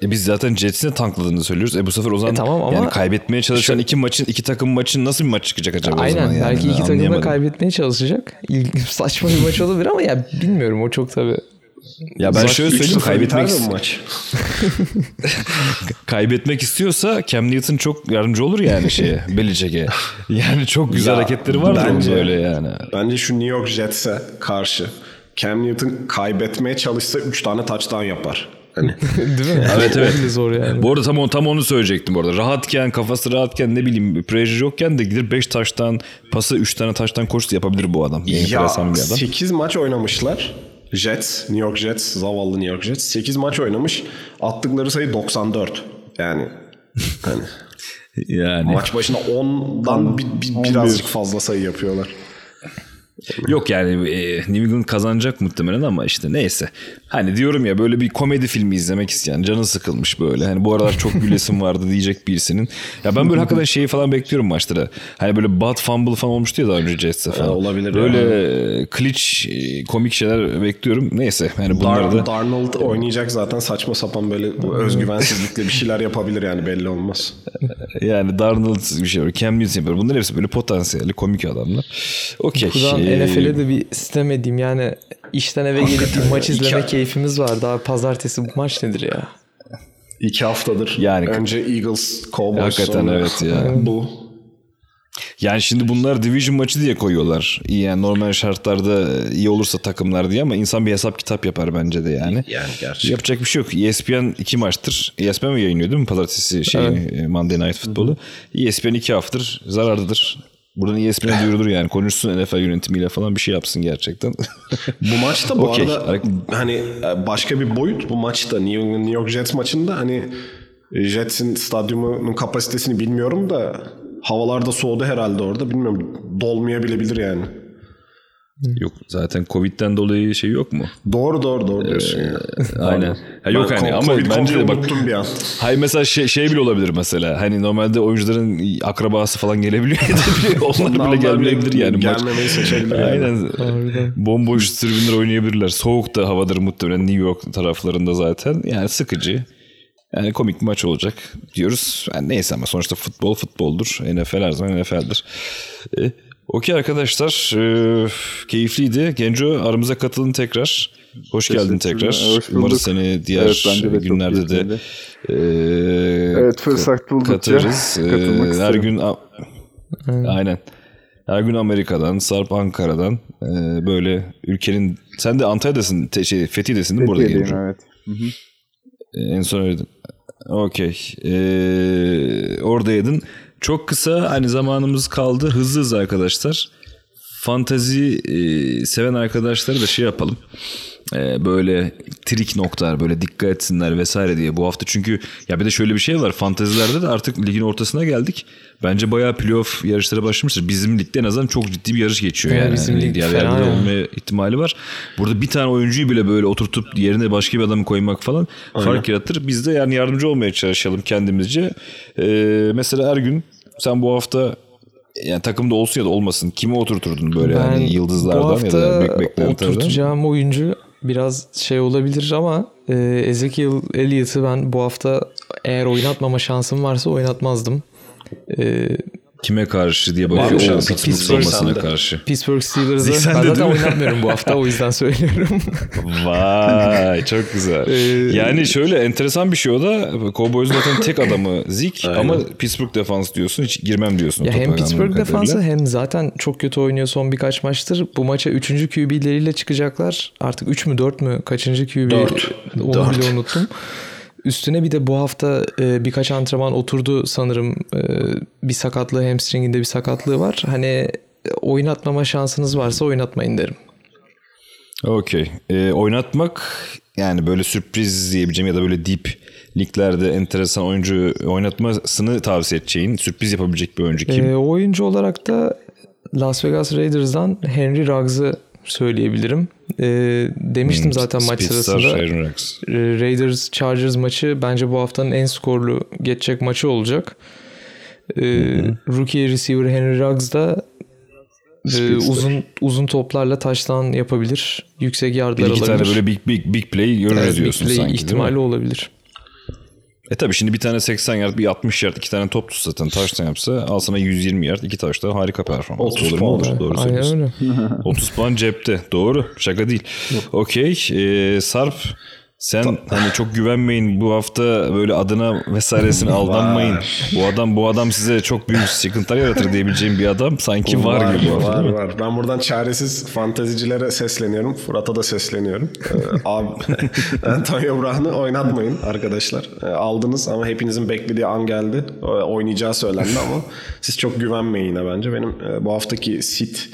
E biz zaten Jets'in tankladığını söylüyoruz. E bu sefer o zaman E tamam ama- yani kaybetmeye çalışan iki maçın iki takım maçın nasıl bir maç çıkacak acaba o Aynen zaman yani? belki iki takım da kaybetmeye çalışacak. İlginç, saçma bir maç olabilir ama ya bilmiyorum o çok tabii. Ya ben şöyle söyleyeyim 3-0 kaybetmek bu maç? kaybetmek istiyorsa Cam Newton çok yardımcı olur yani şeye Belichick'e. Yani çok güzel Ya, hareketleri onun bence- böyle yani. Bence şu New York Jets'e karşı Cam Newton kaybetmeye çalışsa 3 tane touchdown yapar. Hani Değil mi? Evet, evet. Zor yani. Bu arada tam, onu- tam onu söyleyecektim bu arada. Rahatken, kafası rahatken ne bileyim pressure yokken de gider 5 taştan pası 3 tane taştan koştu yapabilir bu adam. ya Enteresan bir adam. 8 maç oynamışlar. Jets, New York Jets, zavallı New York Jets 8 maç oynamış. Attıkları sayı 94. Yani hani Yani. maç başına 10'dan bir, bir- birazcık fazla sayı yapıyorlar. Yok yani e, New England kazanacak muhtemelen ama işte neyse. Hani diyorum ya böyle bir komedi filmi izlemek isteyen canı sıkılmış böyle. Hani bu aralar çok gülesim vardı diyecek birisinin. Ya ben böyle hakikaten şeyi falan bekliyorum maçlara. Hani böyle bad fumble falan olmuştu ya daha önce Jets'e falan. Ha, olabilir Böyle ya. e, glitch e, komik şeyler bekliyorum. Neyse hani bunları Dar, da Darnold oynayacak zaten saçma sapan böyle özgüvensizlikle bir şeyler yapabilir yani belli olmaz. yani Darnold bir şey var. Cam Newton yapıyor. Bunlar hepsi böyle potansiyelli komik adamlar. Okey. Buradan NFL'e de bir sistem edeyim yani işten eve gelip bir maç izleme İki- keyfimiz var. Daha pazartesi bu maç nedir ya? İki haftadır. Yani- Önce Eagles, Cowboys Hakikaten sonra evet ya. bu. Yani şimdi bunlar division maçı diye koyuyorlar. İyi yani normal şartlarda iyi olursa takımlar diye ama insan bir hesap kitap yapar bence de yani. Yani gerçek. Yapacak bir şey yok. ESPN iki maçtır. ESPN mi yayınlıyor değil mi pazartesi şey Monday Night Football'u? ESPN iki haftadır zararlıdır. Buradan ESPN'e duyurulur yani. Konuşsun NFL yönetimiyle falan bir şey yapsın gerçekten. Bu maçta bu Okey. arada hani e, başka bir boyut bu maçta New York, Jets maçında hani Jets'in stadyumunun kapasitesini bilmiyorum da havalarda soğudu herhalde orada bilmiyorum dolmayabilir yani. Yok zaten Covid'den dolayı şey yok mu? Doğru doğru doğru diyorsun ya. Aynen. Ha, yok Ben hani Covid ama bence komple de bak bir an. Hayır mesela şey, şey bile olabilir mesela. Hani normalde oyuncuların akrabası falan gelebiliyor onlar bile gelmeyebilir yani. Maç. Gelmemeyi seçebilir yani. Aynen. Bomboş tribünler oynayabilirler. Soğuk da havadır muhtemelen New York taraflarında zaten. Yani sıkıcı. Yani komik bir maç olacak diyoruz. Yani neyse ama sonuçta futbol futboldur. NFL her zaman NFL'dir. E, Okey arkadaşlar. E, keyifliydi. Genco aramıza katıldın tekrar. Hoş geldin tekrar. hoş bulduk. Umarız seni diğer Evet, de günlerde de e, Evet fırsat buldukça katılırız. E, her isterim. gün aynen. Her gün Amerika'dan, Sarp Ankara'dan e, böyle ülkenin Sen de Antalya'dasın, te, şey, Fethiye'desin değil mi? Burada Fethiye'deyim evet. Hı hı. En son öyle. Okey. Ee, oradaydın. Çok kısa hani zamanımız kaldı. Hızlı hızlı arkadaşlar. Fantazi e, seven arkadaşları da şey yapalım. E, böyle trik noktalar böyle dikkat etsinler vesaire diye bu hafta çünkü ya bir de şöyle bir şey var fantazilerde de artık ligin ortasına geldik. Bence bayağı playoff yarışlara başlamıştır. Bizim ligde en azından çok ciddi bir yarış geçiyor Evet, yani. bizim Hani lig diğer yani. olmaya ihtimali var. Burada bir tane oyuncuyu bile böyle oturtup yerine başka bir adamı koymak falan fark yaratır. Biz de yani yardımcı olmaya çalışalım kendimizce. Ee, mesela her gün sen bu hafta yani takımda olsun ya da olmasın kimi oturturdun böyle Ben yani yıldızlardan ya da bek beklentilerden? oturtacağım oyuncu biraz şey olabilir ama e, Ezekiel Elliott'ı ben bu hafta eğer oynatmama şansım varsa oynatmazdım. E, Kime karşı diye bakıyorum. Pittsburgh Pittsburgh savunmasına karşı. Pittsburgh Steelers'ı Zik ben zaten değil mi? oynatmıyorum bu hafta o yüzden söylüyorum. Vay çok güzel. Ee, yani şöyle enteresan bir şey o da. Cowboys'un zaten tek adamı Zik ama Pittsburgh defans diyorsun. Hiç girmem diyorsun. ya hem Pittsburgh kadarıyla. defansı hem zaten çok kötü oynuyor son birkaç maçtır. Bu maça 3. QB'leriyle çıkacaklar. Artık 3 mü 4 mü kaçıncı QB Dört. onu Dört. bile unuttum. Üstüne bir de bu hafta e, birkaç antrenman oturdu sanırım. E, bir sakatlığı hamstringinde bir sakatlığı var. Hani e, oynatmama şansınız varsa oynatmayın derim. Okey. Ee, oynatmak yani böyle sürpriz diyebileceğim ya da böyle deep liglerde enteresan oyuncu oynatmasını tavsiye edeceğin sürpriz yapabilecek bir oyuncu kim? E, oyuncu olarak da Las Vegas Raiders'dan Henry Ruggs'ı söyleyebilirim. E, demiştim zaten maç Hmm, Speedstar sırasında. Rodgers. Raiders Chargers maçı bence bu haftanın en skorlu geçecek maçı olacak. Ee, rookie receiver Henry Ruggs da e, uzun uzun toplarla taştan yapabilir. Yüksek Bir yardlar iki tane alabilir. böyle big big big play görürüz Evet, big diyorsun play sanki ihtimali olabilir. E tabi şimdi bir tane 80 yard bir 60 yard iki tane top tutsa zaten taştan yapsa al sana 120 yard iki taşta harika performans. 30 olur mu olur. Doğru Aynen söylüyorsun. öyle. 30 puan cepte. Doğru. Şaka değil. Okey. Ee, Sarp sen hani çok güvenmeyin bu hafta böyle adına vesairesine aldanmayın. bu adam bu adam size çok büyük sıkıntılar yaratır diyebileceğim bir adam sanki var, gibi bu hafta. Var mi? var. Ben buradan çaresiz fantezicilere sesleniyorum. Fırat'a da sesleniyorum. Ee, abi Antonio Brown'u oynatmayın arkadaşlar. Ee, aldınız ama hepinizin beklediği an geldi. Oynayacağı söylendi ama siz çok güvenmeyin yine bence. Benim e, bu haftaki sit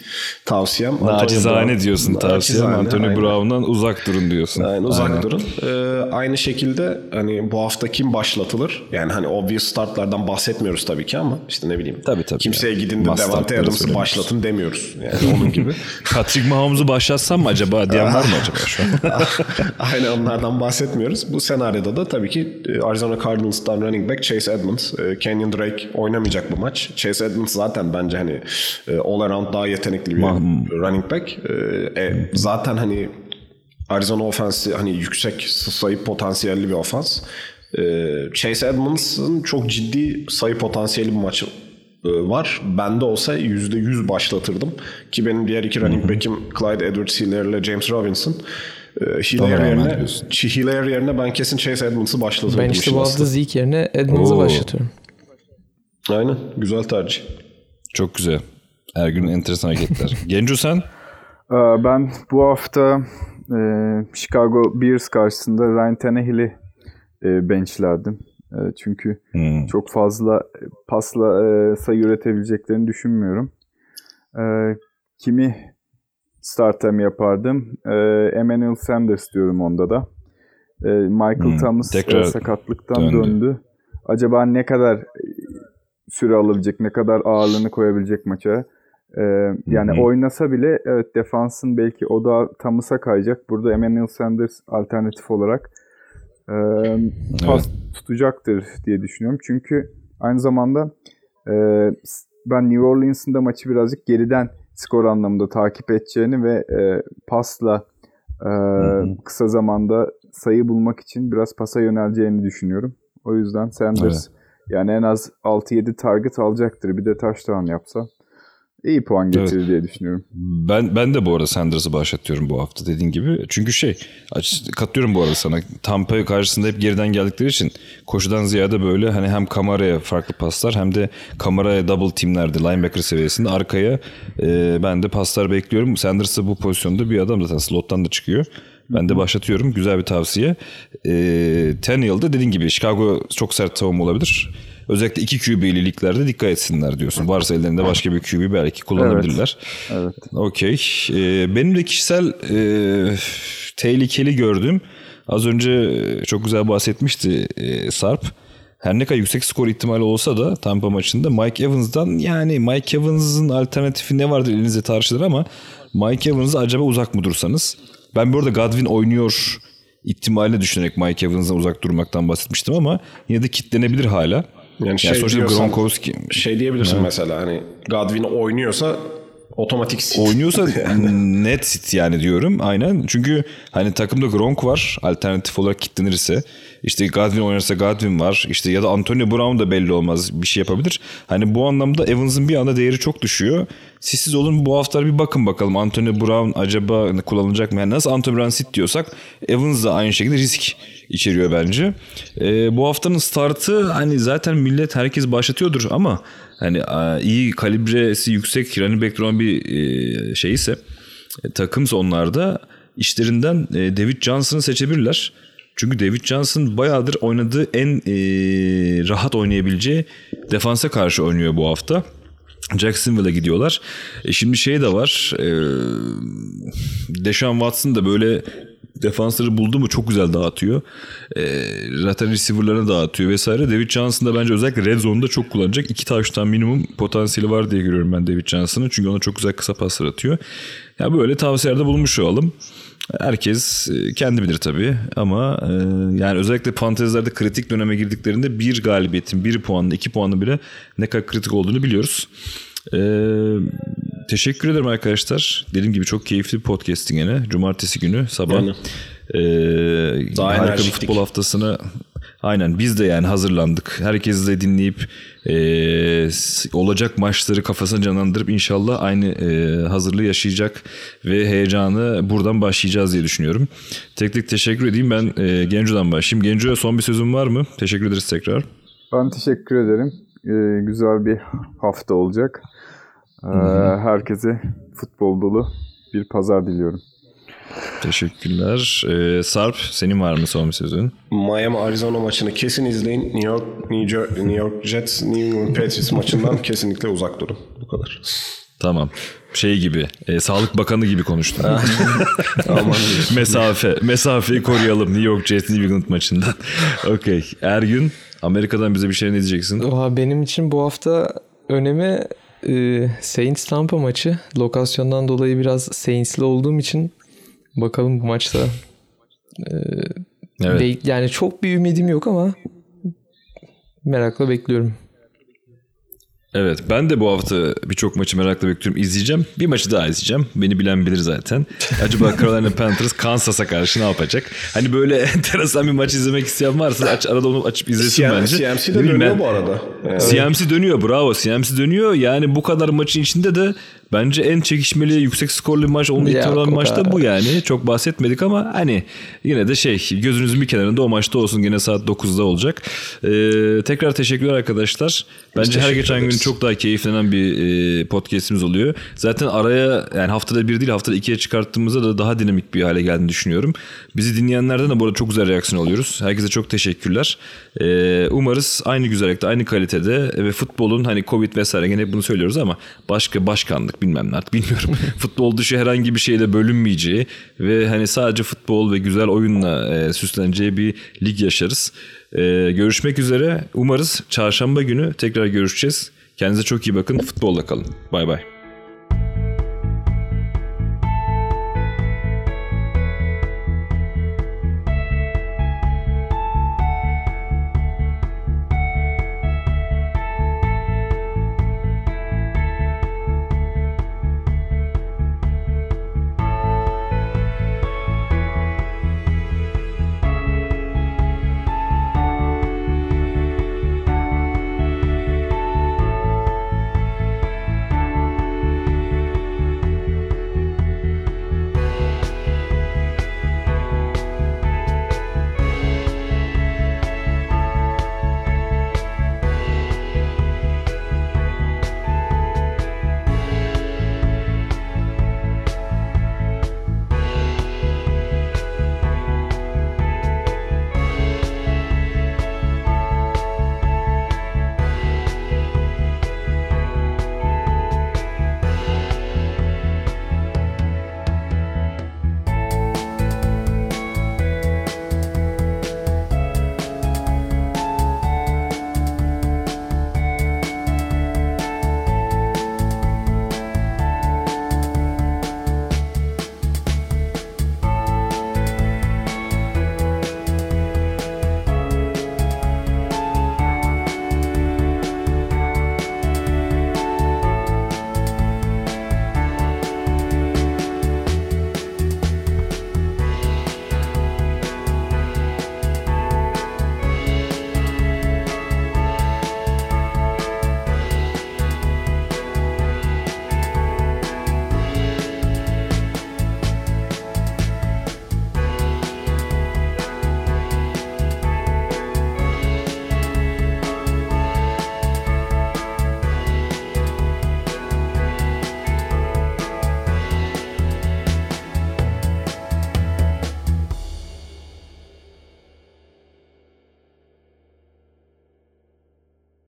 tavsiyem Antonio Nacizane diyorsun tavsiye Nacizane, Anthony aynen. Brown'dan uzak durun diyorsun. Yani uzak Aynen. durun. Ee, aynı şekilde hani bu hafta kim başlatılır? Yani hani obvious startlardan bahsetmiyoruz tabii ki ama işte ne bileyim. Tabii, tabii Kimseye ya. gidin de Devante Adams'ı başlatın demiyoruz. Yani onun gibi. Patrick Mahomes'u başlatsam mı acaba diyen var mı acaba şu an? Aynen onlardan bahsetmiyoruz. Bu senaryoda da tabii ki e, Arizona Cardinals'tan running back Chase Edmonds. E, Kenyon Drake oynamayacak bu maç. Chase Edmonds zaten bence hani e, all around daha yetenekli bir running back. E, zaten hani Arizona ofensi hani yüksek sayı potansiyelli bir ofans. E, Chase Edmonds'ın çok ciddi sayı potansiyeli bir maçı e, var. Bende olsa %100 başlatırdım. Ki benim diğer iki running back'im Clyde Edwards-Helaire ile James Robinson. E, Helaire rağmen yerine. Helaire yerine ben kesin Chase Edmonds'ı başlatırdım. Ben işte bu hafta. Zeke yerine Edmonds'ı başlatıyorum. Aynen. Güzel tercih. Çok güzel. Her gün enteresan hareketler. Genco sen? Ee, Ben bu hafta e, Chicago Bears karşısında Ryan Tannehill'i e, benchlerdim. E, çünkü Hmm. çok fazla e, pasla e, sayı üretebileceklerini düşünmüyorum. E, kimi startem yapardım? E, Emmanuel Sanders diyorum onda da. E, Michael Hmm, Thomas tekrar e, sakatlıktan döndü. döndü. Acaba ne kadar e, süre alabilecek, ne kadar ağırlığını koyabilecek maça? E, yani Hı hı. oynasa bile evet defansın belki o da Thomas'a kayacak. Burada Emmanuel Sanders alternatif olarak e, pas tutacaktır diye düşünüyorum. Çünkü aynı zamanda e, ben New Orleans'ın da maçı birazcık geriden skor anlamında takip edeceğini ve e, pasla e, kısa zamanda sayı bulmak için biraz pasa yöneleceğini düşünüyorum. O yüzden Sanders yani en az 6-7 target alacaktır. Bir de touchdown yapsa iyi puan getirir evet. diye düşünüyorum. Ben ben de bu arada Sanders'ı başlatıyorum bu hafta dediğin gibi. Çünkü şey katlıyorum bu arada sana. Tampa karşısında hep geriden geldikleri için koşudan ziyade böyle hani hem kameraya farklı paslar hem de kameraya double teamlerde linebacker seviyesinde arkaya e, ben de paslar bekliyorum. Sanders bu pozisyonda bir adam zaten slottan da çıkıyor. Ben de başlatıyorum. Güzel bir tavsiye. E, Tannehill'da dediğin gibi Chicago çok sert savunma olabilir. Özellikle iki QB'li liglerde dikkat etsinler diyorsun. Varsa ellerinde başka bir QB belki kullanabilirler. Evet. evet. Okey. Ee, benim de kişisel e, tehlikeli gördüğüm az önce çok güzel bahsetmişti e, Sarp. Her ne kadar yüksek skor ihtimali olsa da Tampa maçında Mike Evans'dan yani Mike Evans'ın alternatifi ne vardır elinizde tartışılır ama Mike Evans'a acaba uzak mı dursanız? Ben burada Godwin oynuyor ihtimaline düşünerek Mike Evans'dan uzak durmaktan bahsetmiştim ama yine de kitlenebilir hala. Yani şey, yani diyorsan, Gronkowski şey diyebilirsin ha. mesela hani Godwin oynuyorsa otomatik sit. Oynuyorsa net sit yani diyorum aynen. Çünkü hani takımda Gronk var alternatif olarak kitlenirse. İşte Godwin oynarsa Godwin var. İşte ya da Antonio Brown da belli olmaz bir şey yapabilir. Hani bu anlamda Evans'ın bir anda değeri çok düşüyor. Siz olun bu hafta bir bakın bakalım Antonio Brown acaba kullanılacak mı? Yani nasıl Antonio Brown sit diyorsak Evans da aynı şekilde risk içeriyor bence. Ee, bu haftanın startı hani zaten millet herkes başlatıyordur ama hani iyi kalibresi yüksek running back duran bir e, şey ise e, takımsa onlarda işlerinden e, David Johnson'ı seçebilirler. Çünkü David Johnson bayağıdır oynadığı en e, rahat oynayabileceği defansa karşı oynuyor bu hafta. Jacksonville'a gidiyorlar. E şimdi şey de var. E, Deshaun Watson da böyle defansları buldu mu çok güzel dağıtıyor. E, zaten receiver'larını dağıtıyor vesaire. David Johnson da bence özellikle red zone'da çok kullanacak. İki taştan minimum potansiyeli var diye görüyorum ben David Johnson'ın. Çünkü ona çok güzel kısa paslar atıyor. Ya böyle tavsiyelerde bulunmuş olalım. Herkes e, kendi bilir tabii ama e, yani özellikle fantezilerde kritik döneme girdiklerinde bir galibiyetin, bir puanlı, iki puanlı bile ne kadar kritik olduğunu biliyoruz. Ee, teşekkür ederim arkadaşlar. Dediğim gibi çok keyifli bir podcast'in gene. Cumartesi günü sabah. Yani. Ee, Daha harika bir futbol haftasına aynen biz de yani hazırlandık. Herkesi de dinleyip e, olacak maçları kafasına canlandırıp inşallah aynı e, hazırlığı yaşayacak ve heyecanı buradan başlayacağız diye düşünüyorum. Tek tek teşekkür edeyim. Ben e, Genco'dan başlayayım. Genco'ya son bir sözüm var mı? Teşekkür ederiz tekrar. Ben teşekkür ederim. Ee, güzel bir hafta olacak. Ee, herkese futbol dolu bir pazar diliyorum. Teşekkürler. Ee, Sarp senin var mı son bir sözün? Miami Arizona maçını kesin izleyin. New York New York, New York Jets New England Patriots maçından kesinlikle uzak durun. Bu kadar. Tamam. Şey gibi, e, Sağlık Bakanı gibi konuştun. Mesafe, mesafeyi koruyalım New York Jets New England maçından. Okey. Ergün, Amerika'dan bize bir şey ne diyeceksin? Oha, benim için bu hafta önemi e, Saints Tampa maçı. Lokasyondan dolayı biraz Saints'li olduğum için bakalım bu maçta. E, evet. yani çok bir ümidim yok ama merakla bekliyorum. Evet ben de bu hafta birçok maçı merakla bekliyorum. İzleyeceğim. Bir maçı daha izleyeceğim. Beni bilen bilir zaten. Acaba Carolina Panthers Kansas'a karşı ne yapacak? Hani böyle enteresan bir maç izlemek isteyen varsa aç, arada onu açıp izlesin CM, bence. CMC de dönüyor ben, bu arada. Yani. CMC dönüyor bravo. CMC dönüyor. Yani bu kadar maçın içinde de Bence en çekişmeli, yüksek skorlu maç olma ihtimali olan maç da bu yani. Çok bahsetmedik ama hani yine de şey gözünüzün bir kenarında o maçta olsun. Yine saat 9'da olacak. Ee, tekrar teşekkürler arkadaşlar. Bence her geçen ederiz. gün çok daha keyiflenen bir e, podcastimiz oluyor. Zaten araya yani haftada bir değil haftada ikiye çıkarttığımızda da daha dinamik bir hale geldiğini düşünüyorum. Bizi dinleyenlerden de bu arada çok güzel reaksiyon alıyoruz. Herkese çok teşekkürler. Ee, umarız aynı güzellikte, aynı kalitede ve futbolun hani Covid vesaire gene bunu söylüyoruz ama başka başkanlık bilmem ne artık bilmiyorum. futbol dışı herhangi bir şeyle bölünmeyeceği ve hani sadece futbol ve güzel oyunla e, süsleneceği bir lig yaşarız. E, görüşmek üzere. Umarız çarşamba günü tekrar görüşeceğiz. Kendinize çok iyi bakın. Futbolla kalın. Bay bay.